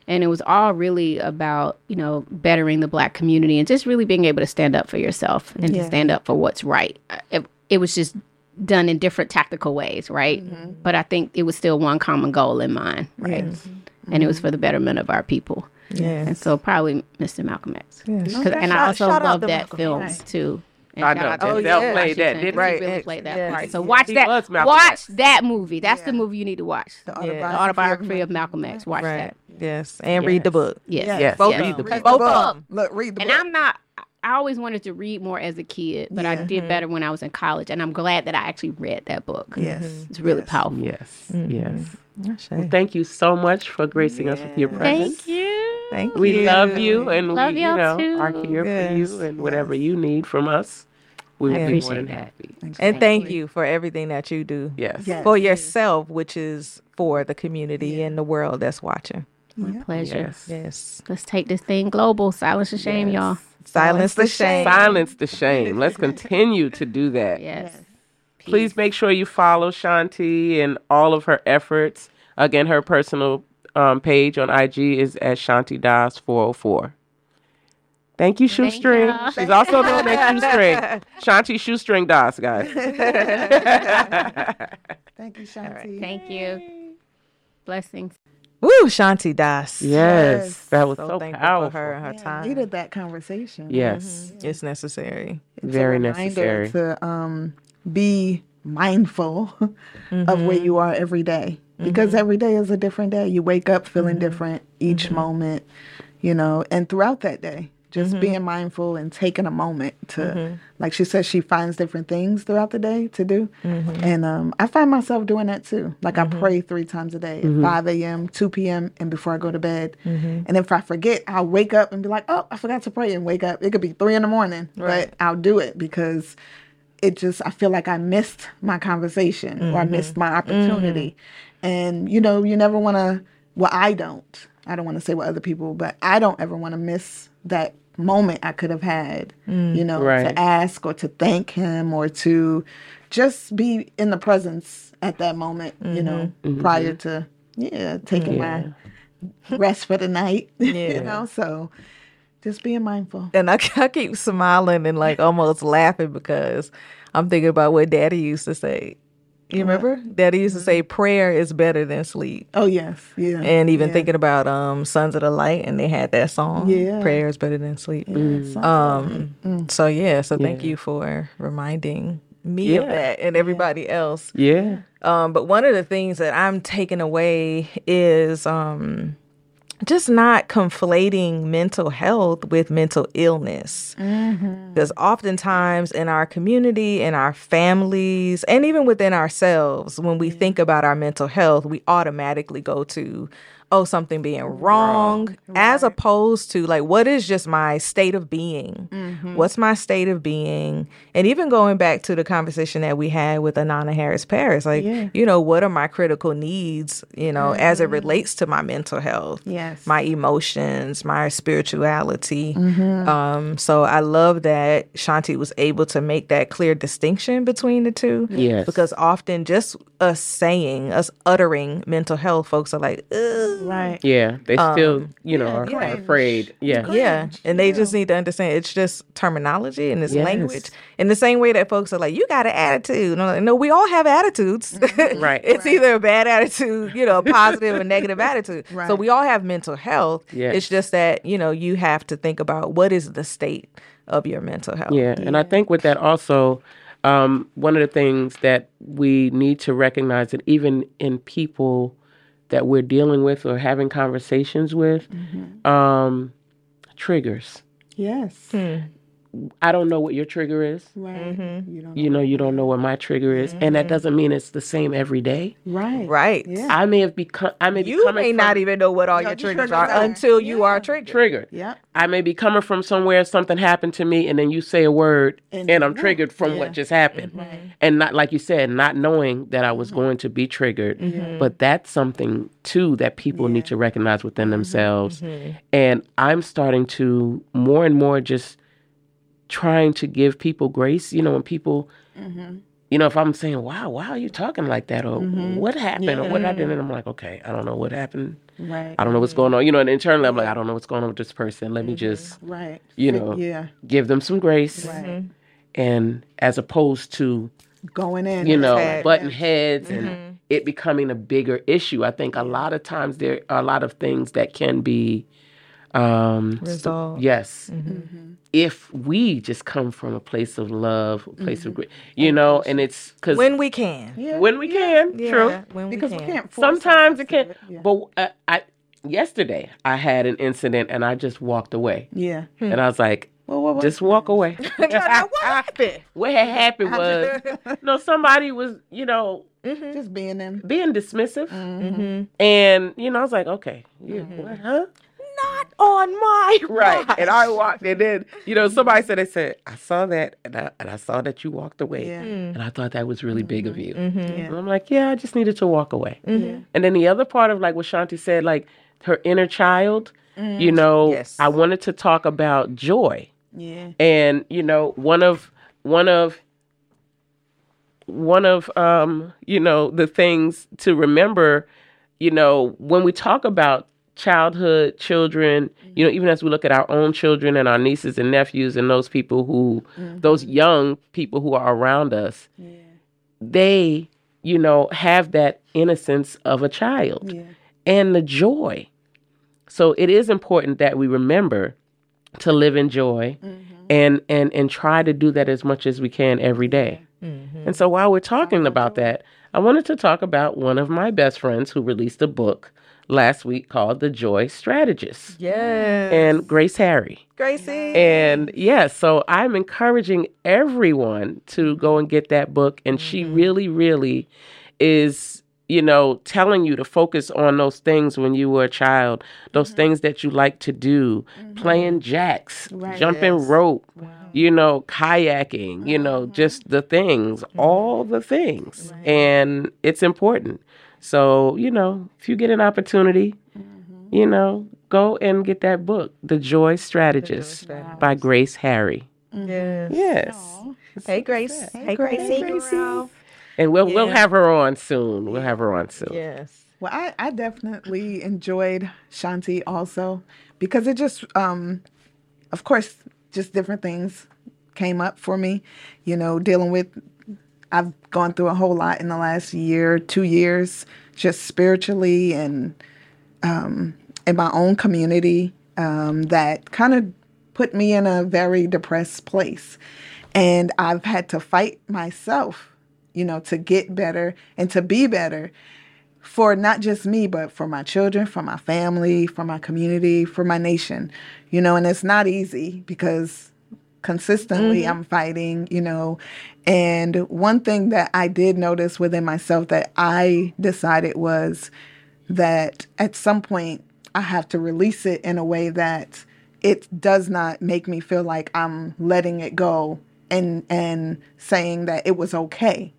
And it was all really about, you know, bettering the black community and just really being able to stand up for yourself and to stand up for what's right. It, it was just done in different tactical ways, right? Mm-hmm. But I think it was still one common goal in mind, right? Mm-hmm. And it was for the betterment of our people.
Yes.
And so probably Mr. Malcolm X.
Yes.
'Cause- and I also love that
Malcolm
film
X.
too. And
I know,
out to
Denzel
Denzel
played that, didn't
'cause
he?
He really
Right.
played that
Yes.
part. So watch
He
that. Watch
X.
that movie. That's the movie you need to watch.
The
The
Yeah.
autobiography of Malcolm X. Watch
Right.
that.
Yes. And read the book.
Yes.
Yes.
Yes,
Both
yes.
read the book.
the
Both
book.
of 'em.
Look, read the
And
book.
I'm not. I always wanted to read more as a kid, but I did better when I was in college, and I'm glad that I actually read that book.
Yes.
It's really
Yes.
powerful.
Yes,
Mm-hmm.
yes.
That's
Well, thank you so much for gracing us with your presence.
Thank you.
Thank
We
you.
love you, and
Love
we, you know,
too.
are here for you, and whatever you need from us, we will be more
appreciate
than
that.
happy.
And thank you for everything that you do
Yes.
Yes.
for yourself, which is for the community and the world that's watching.
Yeah.
Pleasure.
Yes.
Yes.
Let's take this thing global. Silence the shame, y'all.
Silence the shame.
Silence the shame. Let's continue to do that.
Yes.
Please make sure you follow Shanti and all of her efforts. Again, her personal um, page on IG is at Shanti Das 404. Thank you, Shoestring.
y'all.
She's also known as Shoestring. Shanti Shoestring Das, guys.
Thank you, Shanti.
Thank you. Blessings.
Woo, Shanti Das.
yes,
Yes.
that was
So,
so,
thankful
powerful.
for her and her
Yeah,
time.
needed that conversation.
Yes,
It's necessary.
It's
very
reminder
necessary.
to um, be mindful of where mm-hmm. you are every day because mm-hmm. every day is a different day. You wake up feeling mm-hmm. different each moment, you know, and throughout that day, just being mindful and taking a moment to, like she says, she finds different things throughout the day to do. And um, I find myself doing that too. Like I pray three times a day at 5 a.m., 2 p.m., and before I go to bed. And if I forget, I'll wake up and be like, oh, I forgot to pray and wake up. It could be three in the morning,
Right.
but I'll do it because it just I feel like I missed my conversation or I mm-hmm. missed my mm-hmm. opportunity. And you know, you never want to well I don't. I don't want to say what other people, but I don't ever want to miss that moment I could have had, you mm, know,
Right.
to ask or to thank him or to just be in the presence at that moment, you know, mm-hmm. prior to yeah, taking my rest for the night.
Yeah.
you know, so just being mindful.
And I, I keep smiling and like almost laughing because I'm thinking about what Daddy used to say. You remember? Daddy used to say prayer is better than sleep.
Oh yes, yeah.
And even
yeah.
thinking about um Sons of the Light and they had that song.
Yeah.
Prayer is better than sleep.
Yeah,
Um so yeah, so thank you for reminding me of that and everybody else.
Yeah.
Um, but one of the things that I'm taking away is um, just not conflating mental health with mental illness. Mm-hmm. Because oftentimes in our community, in our families, and even within ourselves, when we think about our mental health, we automatically go to, oh, something being wrong, as opposed to like, what is just my state of being? Mm-hmm. What's my state of being? And even going back to the conversation that we had with Anana Harris Paris, like,
Yeah.
you know, what are my critical needs, you know, as it mm-hmm. relates to my mental health?
Yes.
my emotions, my spirituality. Mm-hmm. Um, so I love that Shanti was able to make that clear distinction between the two.
Yes.
Because often just us saying, us uttering mental health, folks are like, Ugh.
Right.
Yeah. They still, you know, are,
yeah.
are afraid. Yeah.
Yeah, and they just need to understand it's just terminology and it's
Yes.
language. In the same way that folks are like, "You got an attitude." And I'm like, no, we all have attitudes.
Right.
it's either a bad attitude, you know, a positive or negative attitude.
right.
So we all have mental health.
Yes.
It's just that you know you have to think about what is the state of your mental health.
Yeah, and I think with that also, um, one of the things that we need to recognize that even in people that we're dealing with or having conversations with, um, triggers.
Yes.
I don't know what your trigger is.
Right. You don't
You know, you don't know what my trigger is, and that doesn't mean it's the same every day.
Right.
Right.
Yeah.
I may have become. I may be
You
coming
may
from-
not even know what all
No,
your
you
triggers
sure
are
don't.
until you are triggered.
triggered.
Yep.
I may be coming from somewhere, something happened to me, and then you say a word, and,
And-
I'm triggered from
yeah.
what just happened. And not, like you said, not knowing that I was
Mm-hmm.
going to be triggered. But that's something, too, that people need to recognize
Mm-hmm.
within themselves. And I'm starting to more and more just trying to give people grace. You know, when people,
Mm-hmm.
you know, if I'm saying, wow, why are you talking like that? Or mm-hmm. what happened? Or what I did? And I'm like, okay, I don't know what happened.
Right.
I don't know what's going on. You know, and internally, I'm like, I don't know what's going on with this person. Let me mm-hmm. just
Right.
you know,
Yeah.
give them some grace
Right. Mm-hmm.
and as opposed to
Going in.
you know
Head.
button heads and it becoming a bigger issue i think a lot of times there are a lot of things that can be um st-
Resolved.
yes mm-hmm. Mm-hmm. if we just come from a place of love a place of mm-hmm. great you know and it's because
When we can.
Yeah.
when we can
Yeah,
true
When we
Because
can.
we can't. force
sometimes it can
to do Yeah.
but uh, i yesterday i had an incident and i just walked away
yeah. Hmm.
and i was like
Well, what, what?
just walk away
what happened?
what had happened was no somebody was you know
just being them.
being dismissive
Mm-hmm.
and you know i was like okay you what, huh
not on my
Right.
watch."
And I walked, and then, you know, somebody said, they said, I saw that, and I, and I saw that you walked away.
Yeah.
And I thought that was really big of you.
Mm-hmm.
Yeah.
And I'm like, yeah, I just needed to walk away.
Yeah.
And then the other part of like what Shanti said, like her inner child, you know,
Yes.
I wanted to talk about joy.
Yeah.
And, you know, one of, one of, one of um you know the things to remember you know when we talk about childhood children you know mm-hmm. even as we look at our own children and our nieces and nephews and those people who mm-hmm. those young people who are around us they you know have that innocence of a child
Yeah.
and the joy. So it is important that we remember to live in joy mm-hmm. and and and try to do that as much as we can every day. And so while we're talking about that, I wanted to talk about one of my best friends who released a book last week called The Joy Strategist
Yes.
and Grace Harry.
Gracie.
And yes, so I'm encouraging everyone to go and get that book. And she mm-hmm. really, really is, you know, telling you to focus on those things when you were a child, those mm-hmm. things that you like to do, mm-hmm. playing jacks,
Right.
jumping
Yes.
rope, you know, kayaking, you know, just the things, all the things. And it's important. So, you know, if you get an opportunity, you know, go and get that book, The Joy Strategist
Strategist.
by Grace Harry.
yes.
Yes.
Hey, Grace. Hey, Gracie. girl.
And we'll we'll have her on soon. We'll have her on soon.
Yes.
Well, I, I definitely enjoyed Shanti also because it just, um, of course, just different things came up for me. You know, dealing with, I've gone through a whole lot in the last year, two years, just spiritually and um, in my own community um, that kind of put me in a very depressed place. And I've had to fight myself, you know, to get better and to be better for not just me, but for my children, for my family, for my community, for my nation, you know, and it's not easy because consistently mm-hmm. I'm fighting, you know. And one thing that I did notice within myself that I decided was that at some point I have to release it in a way that it does not make me feel like I'm letting it go and and saying that it was okay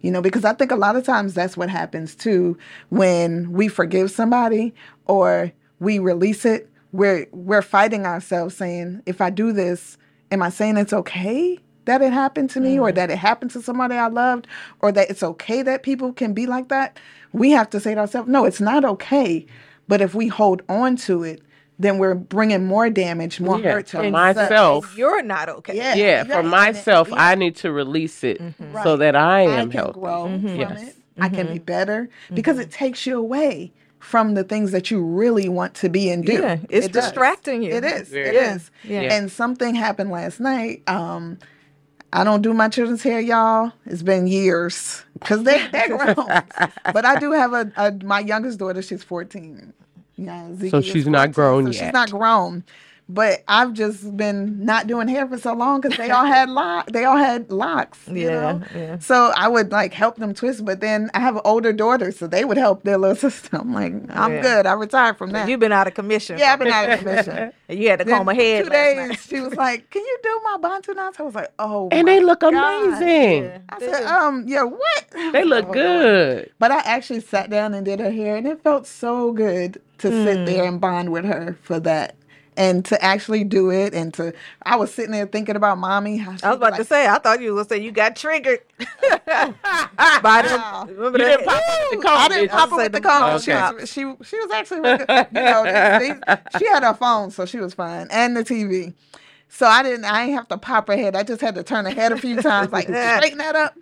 you know because i think a lot of times that's what happens too when we forgive somebody or we release it we're we're fighting ourselves saying if i do this am i saying it's okay that it happened to me or mm. that it happened to somebody i loved or that it's okay that people can be like that we have to say to ourselves no it's not okay but if we hold on to it then we're bringing more damage more
Yeah,
hurt to
for
ourselves.
myself.
You're not okay.
Yeah.
Yeah, for
Right.
myself,
Yeah.
I need to release it mm-hmm. so
Right.
that I
I
am
can
healthy.
grow mm-hmm. from
Yes.
it. I can be mm-hmm. better because it takes you away from the things that you really want to be and do.
Yeah, it's
It does.
distracting you.
It is.
Very
It
Yeah.
is.
Yeah.
And something happened last night. Um, I don't do my children's hair, y'all. It's been years because they they're grown. but I do have a, a my youngest daughter. She's fourteen. Yeah, Zeke is
she's not grown
so
yet.
She's not grown. But I've just been not doing hair for so long because they all had lock. They all had locks. you
Yeah,
know?
yeah.
So I would like help them twist, but then I have an older daughter, so they would help their little sister. I'm like, I'm
Yeah.
good. I retired from that.
You've been out of commission.
yeah, I've been out of commission.
And you had to comb my
Then
head
Two
last
days.
night.
She was like, "Can you do my bantu knots?" I was like, "Oh."
And
my
they look
God.
amazing.
Yeah.
I said, "Um, yeah, what?"
They look
Oh,
good.
But I actually sat down and did her hair, and it felt so good to
Hmm.
sit there and bond with her for that. And to actually do it, and to, I was sitting there thinking about mommy. How
I was about to say, I thought you were going to say you got triggered. By
Wow.
the, remember
You
that?
didn't pop it with the
I didn't pop
you?
with the
Okay.
She, was, she she was actually, really good. you know, they- they- she had her phone, so she was fine, and the TV. So I didn't, I didn't have to pop her head. I just had to turn her head a few times, like straighten that up.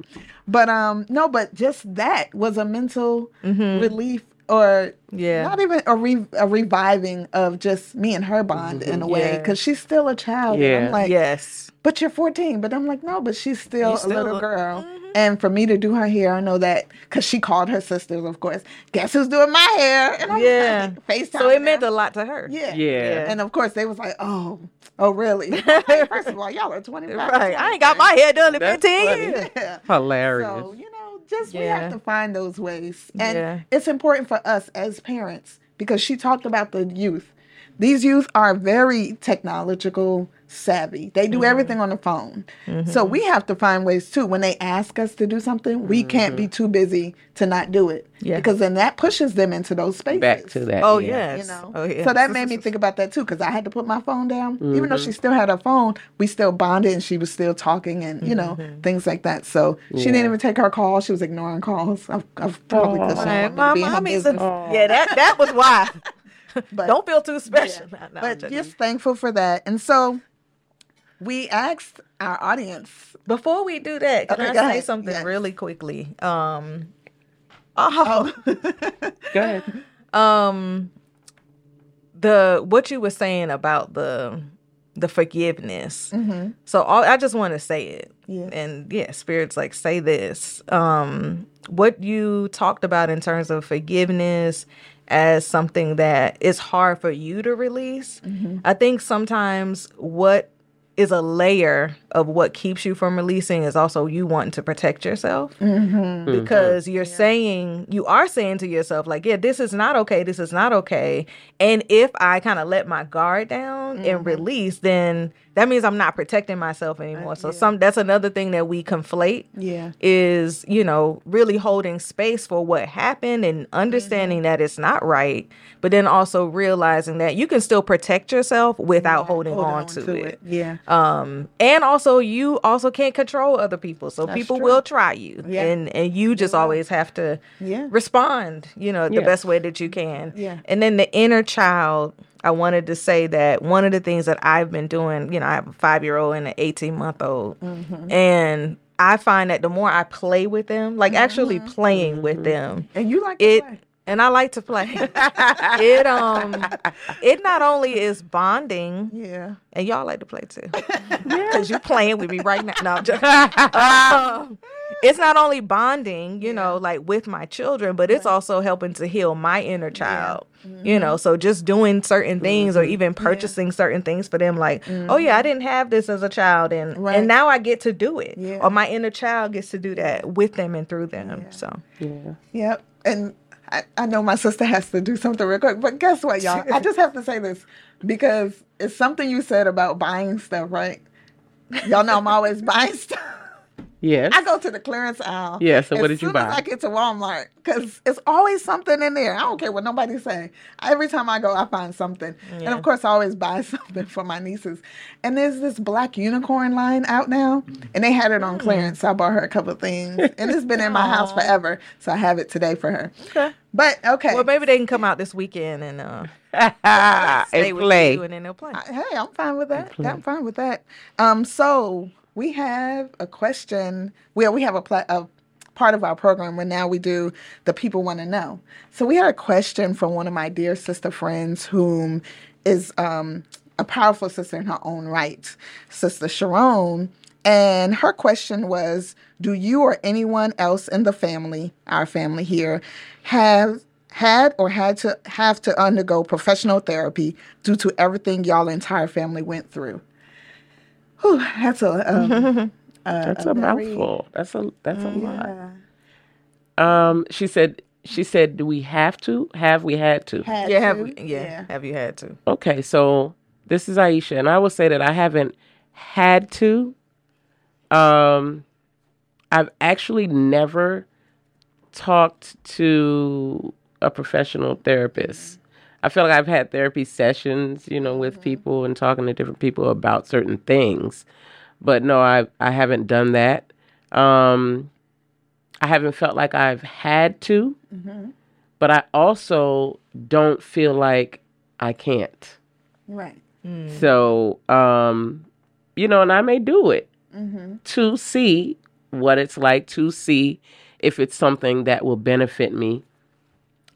But um, no, but just that was a mental relief, or
Yeah.
not even a, re- a reviving of just me and her bond mm-hmm. in a way,
Yeah.
because she's still a child.
Yeah.
I'm like,
yes.
but you're 14. But I'm like, no, but she's still,
You
a little
look-
girl. Mm-hmm. And for me to do her hair, I know that because she called her sisters, of course. Guess who's doing my hair? And I'm
Yeah.
like, FaceTime.
So it meant
them.
a lot to her.
yeah.
Yeah.
And of course, they was like, oh, oh, really? First of all, y'all are 25.
Right. I ain't got my hair done in
That's
15
funny.
years.
Yeah.
Hilarious.
So, you know, just we have to find those ways. And
Yeah.
it's important for us as parents because she talked about the youth these youth are very technological savvy. They do
Mm-hmm.
everything on the phone. So we have to find ways too. When they ask us to do something, we can't be too busy to not do it.
Mm-hmm. Yeah.
Because then that pushes them into those spaces.
Back to that.
Oh
yeah.
yes.
You know,
Oh yeah.
so that made me think about that too, because I had to put my phone down, even though she still had her phone. We still bonded, and she was still talking, and you know things like that. So she didn't even take her call; she was ignoring calls. I've, I've probably
Aw.
because she
My,
wanted
my
to be in her
mommy's a, yeah. That that was why.
But-
Don't feel too special.
Yeah.
No, no,
but
just-
just thankful for that. And so we asked our audience.
before we do that, can
Okay,
I
go
say
ahead.
something
Yes.
really quickly? Um. Oh.
Go ahead.
um the what you were saying about the the forgiveness
Mhm.
so all, i just want to say it
Yeah.
and yeah spirits like say this um what you talked about in terms of forgiveness as something that is hard for you to release mm-hmm. i think sometimes what is a layer of what keeps you from releasing is also you wanting to protect yourself. Mm-hmm. Mm-hmm. Because you're saying you are saying to yourself like yeah this is not okay this is not okay. And if i kind of let my guard down and release then that means i'm not protecting myself anymore so some that's another thing that we conflate
Yeah.
is you know really holding space for what happened and understanding that it's not right but then also realizing that you can still protect yourself without holding
Hold
on, to, it.
Yeah.
um and also you also can't control other people so
That's
people
true.
will try you
Yeah.
and and you just always have to
Yeah.
respond you know the best way that you can
Yeah.
and then the inner child i wanted to say that one of the things that i've been doing you know i have a five year old and an 18 month old
Mm-hmm.
and i find that the more i play with them like actually
Mm-hmm.
playing with them
And you like
it
play.
And i like to play it um it not only is bonding
Yeah.
and y'all like to play too. Because you playing with me right now. No, I'm joking. Um, it's not only bonding, you know, like with my children, but it's also helping to heal my inner child. You know, so just doing certain things or even purchasing certain things for them, like, oh yeah, I didn't have this as a child, and
Right.
and now I get to do it,
Yeah.
or my inner child gets to do that with them and through them. So
Yeah.
Yep. And I, I know my sister has to do something real quick, but guess what, y'all? I just have to say this because it's something you said about buying stuff, right? Y'all know I'm always buying stuff.
Yes.
I go to the clearance aisle.
Yeah, so what did you
soon as
buy?
I get to Walmart, because it's always something in there. I don't care what nobody say. Every time I go, I find something, and of course, I always buy something for my nieces. And there's this black unicorn line out now, and they had it on clearance. So I bought her a couple of things, and it's been in my house forever. So I have it today for her.
okay.
But okay,
Well, maybe they can come out this weekend and uh,
and play.
you, and then they'll play.
Hey, I'm fine with that. I'm fine with that. Um, so we have a question. Well, we have a, a part of our program where now we do the people want to know. So we had a question from one of my dear sister friends, whom is um, a powerful sister in her own right, Sister Sharon. And her question was Do you or anyone else in the family, our family here, have had or had to have to undergo professional therapy due to everything y'all entire family went through? Whew, that's a, um,
That's a,
very-
mouthful. That's a that's a lot.
yeah.
Um, she said. She said, "Do we have to? Have we had to?"
Had
Yeah, have
to,
we, yeah, have you had to?
Okay, so this is Aiyisha, and I will say that I haven't had to. Um, I've actually never talked to a professional therapist. I feel like I've had therapy sessions, you know, with people and talking to different people about certain things, but no, I I haven't done that. Um, I haven't felt like I've had to, but I also don't feel like I can't.
Right.
So, um, you know, and I may do it
Mm-hmm.
to see what it's like, to see if it's something that will benefit me.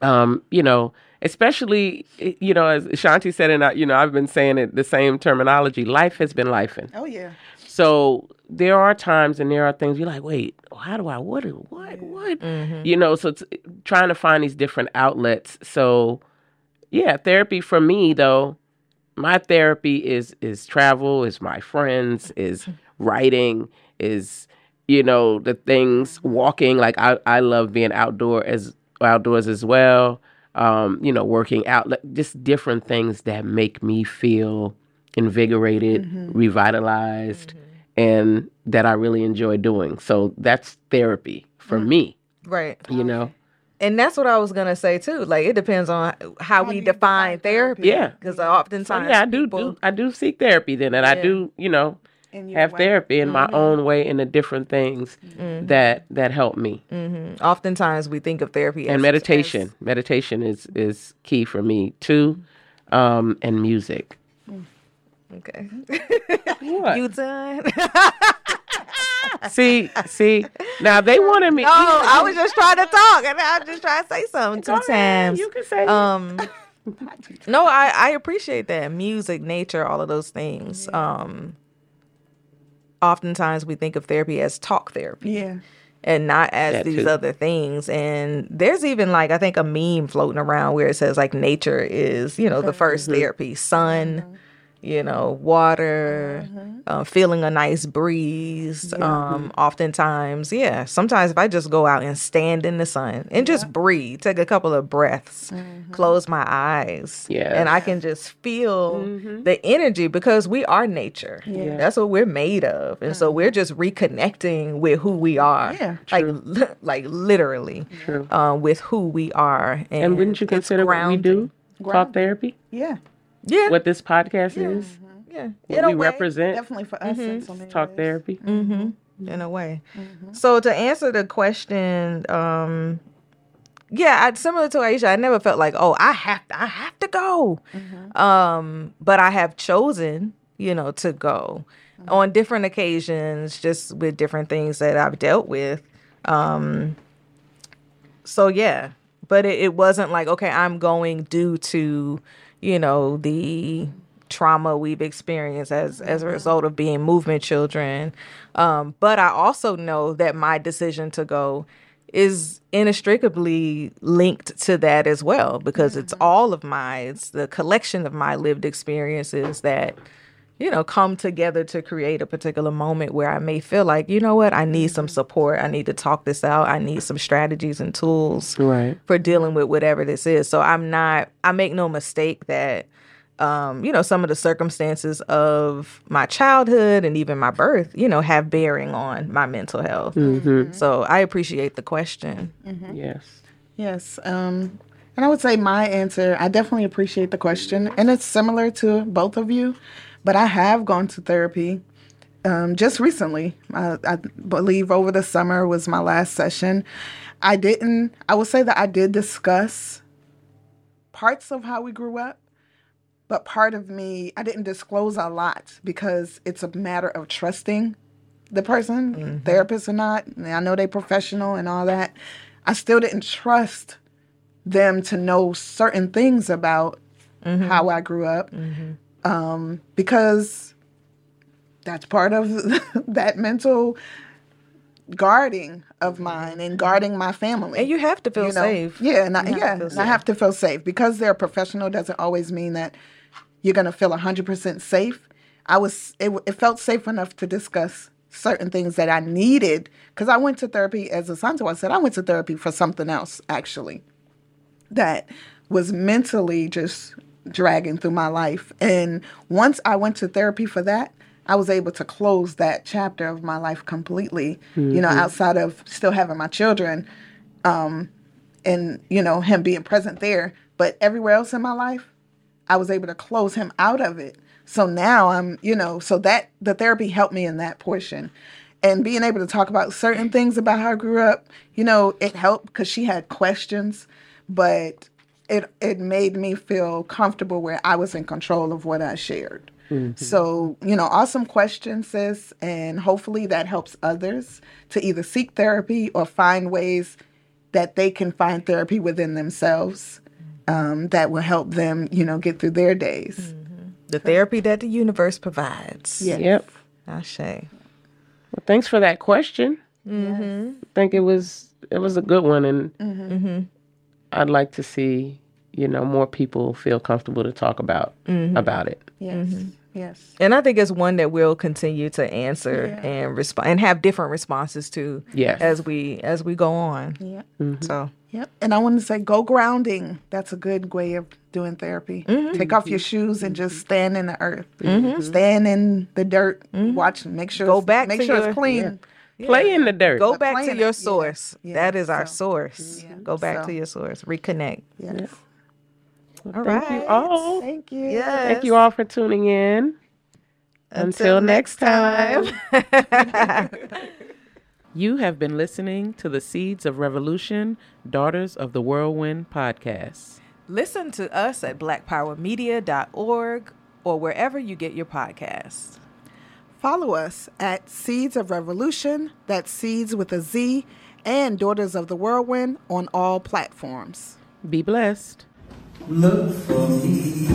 Um, you know, especially, you know, as Shanti said, and I, you know, I've been saying it the same terminology. Life has been lifing.
Oh yeah.
So there are times and there are things you're like, wait, how do I, what, what, what? Mm-hmm. You know, so it's trying to find these different outlets. So yeah, therapy for me though, my therapy is is travel, is my friends, is writing, is you know the things walking. Like I I love being outdoor as outdoors as well. Um, you know, working out, like, just different things that make me feel invigorated, mm-hmm. revitalized, mm-hmm. and that I really enjoy doing. So that's therapy for mm. me,
Right.
you know?
And that's what I was gonna say too. Like it depends on how, we define
define
therapy.
Yeah.
Because
So
oftentimes,
yeah, I do,
people-
do I do seek therapy then, and I do, you know,
In your
have
way.
therapy in my own way in the different things that that help me.
Mm-hmm. Oftentimes we think of therapy
and
as
meditation. Meditation is is key for me too, um, and music.
okay.
What?
you done?
see, see. Now they wanted me.
no, I was just trying to talk, and I was just trying to say something
Go
two
ahead,
times.
You can say.
Um, no, I I appreciate that music, nature, all of those things. Um, oftentimes we think of therapy as talk therapy.
Yeah.
and not as
That
these
too.
other things. And there's even like I think a meme floating around where it says like nature is you know the 1st mm-hmm. therapy, sun, mm-hmm. You know, water, uh, feeling a nice breeze. Um, oftentimes, yeah. Sometimes if I just go out and stand in the sun and just breathe, take a couple of breaths, close my eyes,
Yes.
and I can just feel the energy because we are nature.
Yeah.
That's what we're made of, and so we're just reconnecting with who we are.
Yeah,
like li- like literally,
True.
uh, with who we are. And,
and wouldn't you consider what we do talk therapy?
Yeah.
Yeah,
What this podcast is?
yeah.
What
In a
we
way.
represent?
Definitely for us. in so
Talk
ways.
therapy.
Mm-hmm. in a way. So to answer the question, um, yeah, I, similar to Aiyisha, I never felt like, oh, I have, to, I have to go. Um, but I have chosen, you know, to go on different occasions, just with different things that I've dealt with. Um, so yeah, but it, it wasn't like, okay, I'm going due to, you know, the trauma we've experienced as as a result of being movement children. Um, but I also know that my decision to go is inextricably linked to that as well because it's all of my it's the collection of my lived experiences that you know come together to create a particular moment where I may feel like you know what I need some support I need to talk this out I need some strategies and tools
Right.
for dealing with whatever this is. So I'm not, I make no mistake that, um, you know, some of the circumstances of my childhood and even my birth, you know, have bearing on my mental health. So I appreciate the question.
Yes.
Yes. Um, and I would say my answer, I definitely appreciate the question. And it's similar to both of you, but I have gone to therapy um, just recently. I, I believe over the summer was my last session. I didn't, I would say that I did discuss parts of how we grew up, but part of me, I didn't disclose a lot because it's a matter of trusting the person, mm-hmm. therapist or not. I know they're professional and all that. I still didn't trust them to know certain things about mm-hmm. how I grew up mm-hmm. Um, because that's part of that mental guarding of mine and guarding my family.
And you have to feel
you know?
safe.
Yeah, and I,
to
yeah,
feel
and I
safe.
have to feel safe because they're a professional doesn't always mean that you're gonna feel hundred percent safe. I was it, it felt safe enough to discuss certain things that I needed because I went to therapy as a Santo. I said I went to therapy for something else actually that was mentally just dragging through my life. And once I went to therapy for that, I was able to close that chapter of my life completely, you know, outside of still having my children um, and, you know, him being present there. But everywhere else in my life, I was able to close him out of it. So now I'm, you know, so that the therapy helped me in that portion. And being able to talk about certain things about how I grew up, you know, it helped because she had questions, but it it made me feel comfortable where I was in control of what I shared. Mm-hmm. So, you know, awesome questions, sis, and hopefully that helps others to either seek therapy or find ways that they can find therapy within themselves um, that will help them, you know, get through their days. Mm-hmm.
The therapy that the universe provides.
Yeah.
Yep.
Ashe.
Well, thanks for that question. Mm-hmm. I think it was it was a good one, and I'd like to see you know more people feel comfortable to talk about mm-hmm. about it.
Yes. Mm-hmm. Yes.
And I think it's one that we'll continue to answer
Yeah.
and respond and have different responses to
Yes.
as we as we go on.
Yeah. Mm-hmm.
So
Yep. And I want to say go grounding. That's a good way of doing therapy. Take off your shoes and just stand in the earth. Stand in the dirt. Watch make sure
Go back
make
to
sure
your-
it's clean.
Play in the dirt.
go
But
back to your
it, yeah.
source.
Yeah.
That is our
So,
source.
yeah.
Go back
So-
to your source. Reconnect.
Yes.
All
Thank you all.
Thank you.
Yes.
Thank you all for tuning in. Until, next time. You have been listening to the Seeds of Revolution, Daughters of the Whirlwind podcast.
Listen to us at blackpowermedia.org or wherever you get your podcasts.
Follow us at Seeds of Revolution, that's Seeds with a Z, and Daughters of the Whirlwind on all platforms.
Be blessed.
Look for me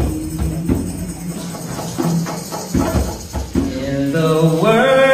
in the world.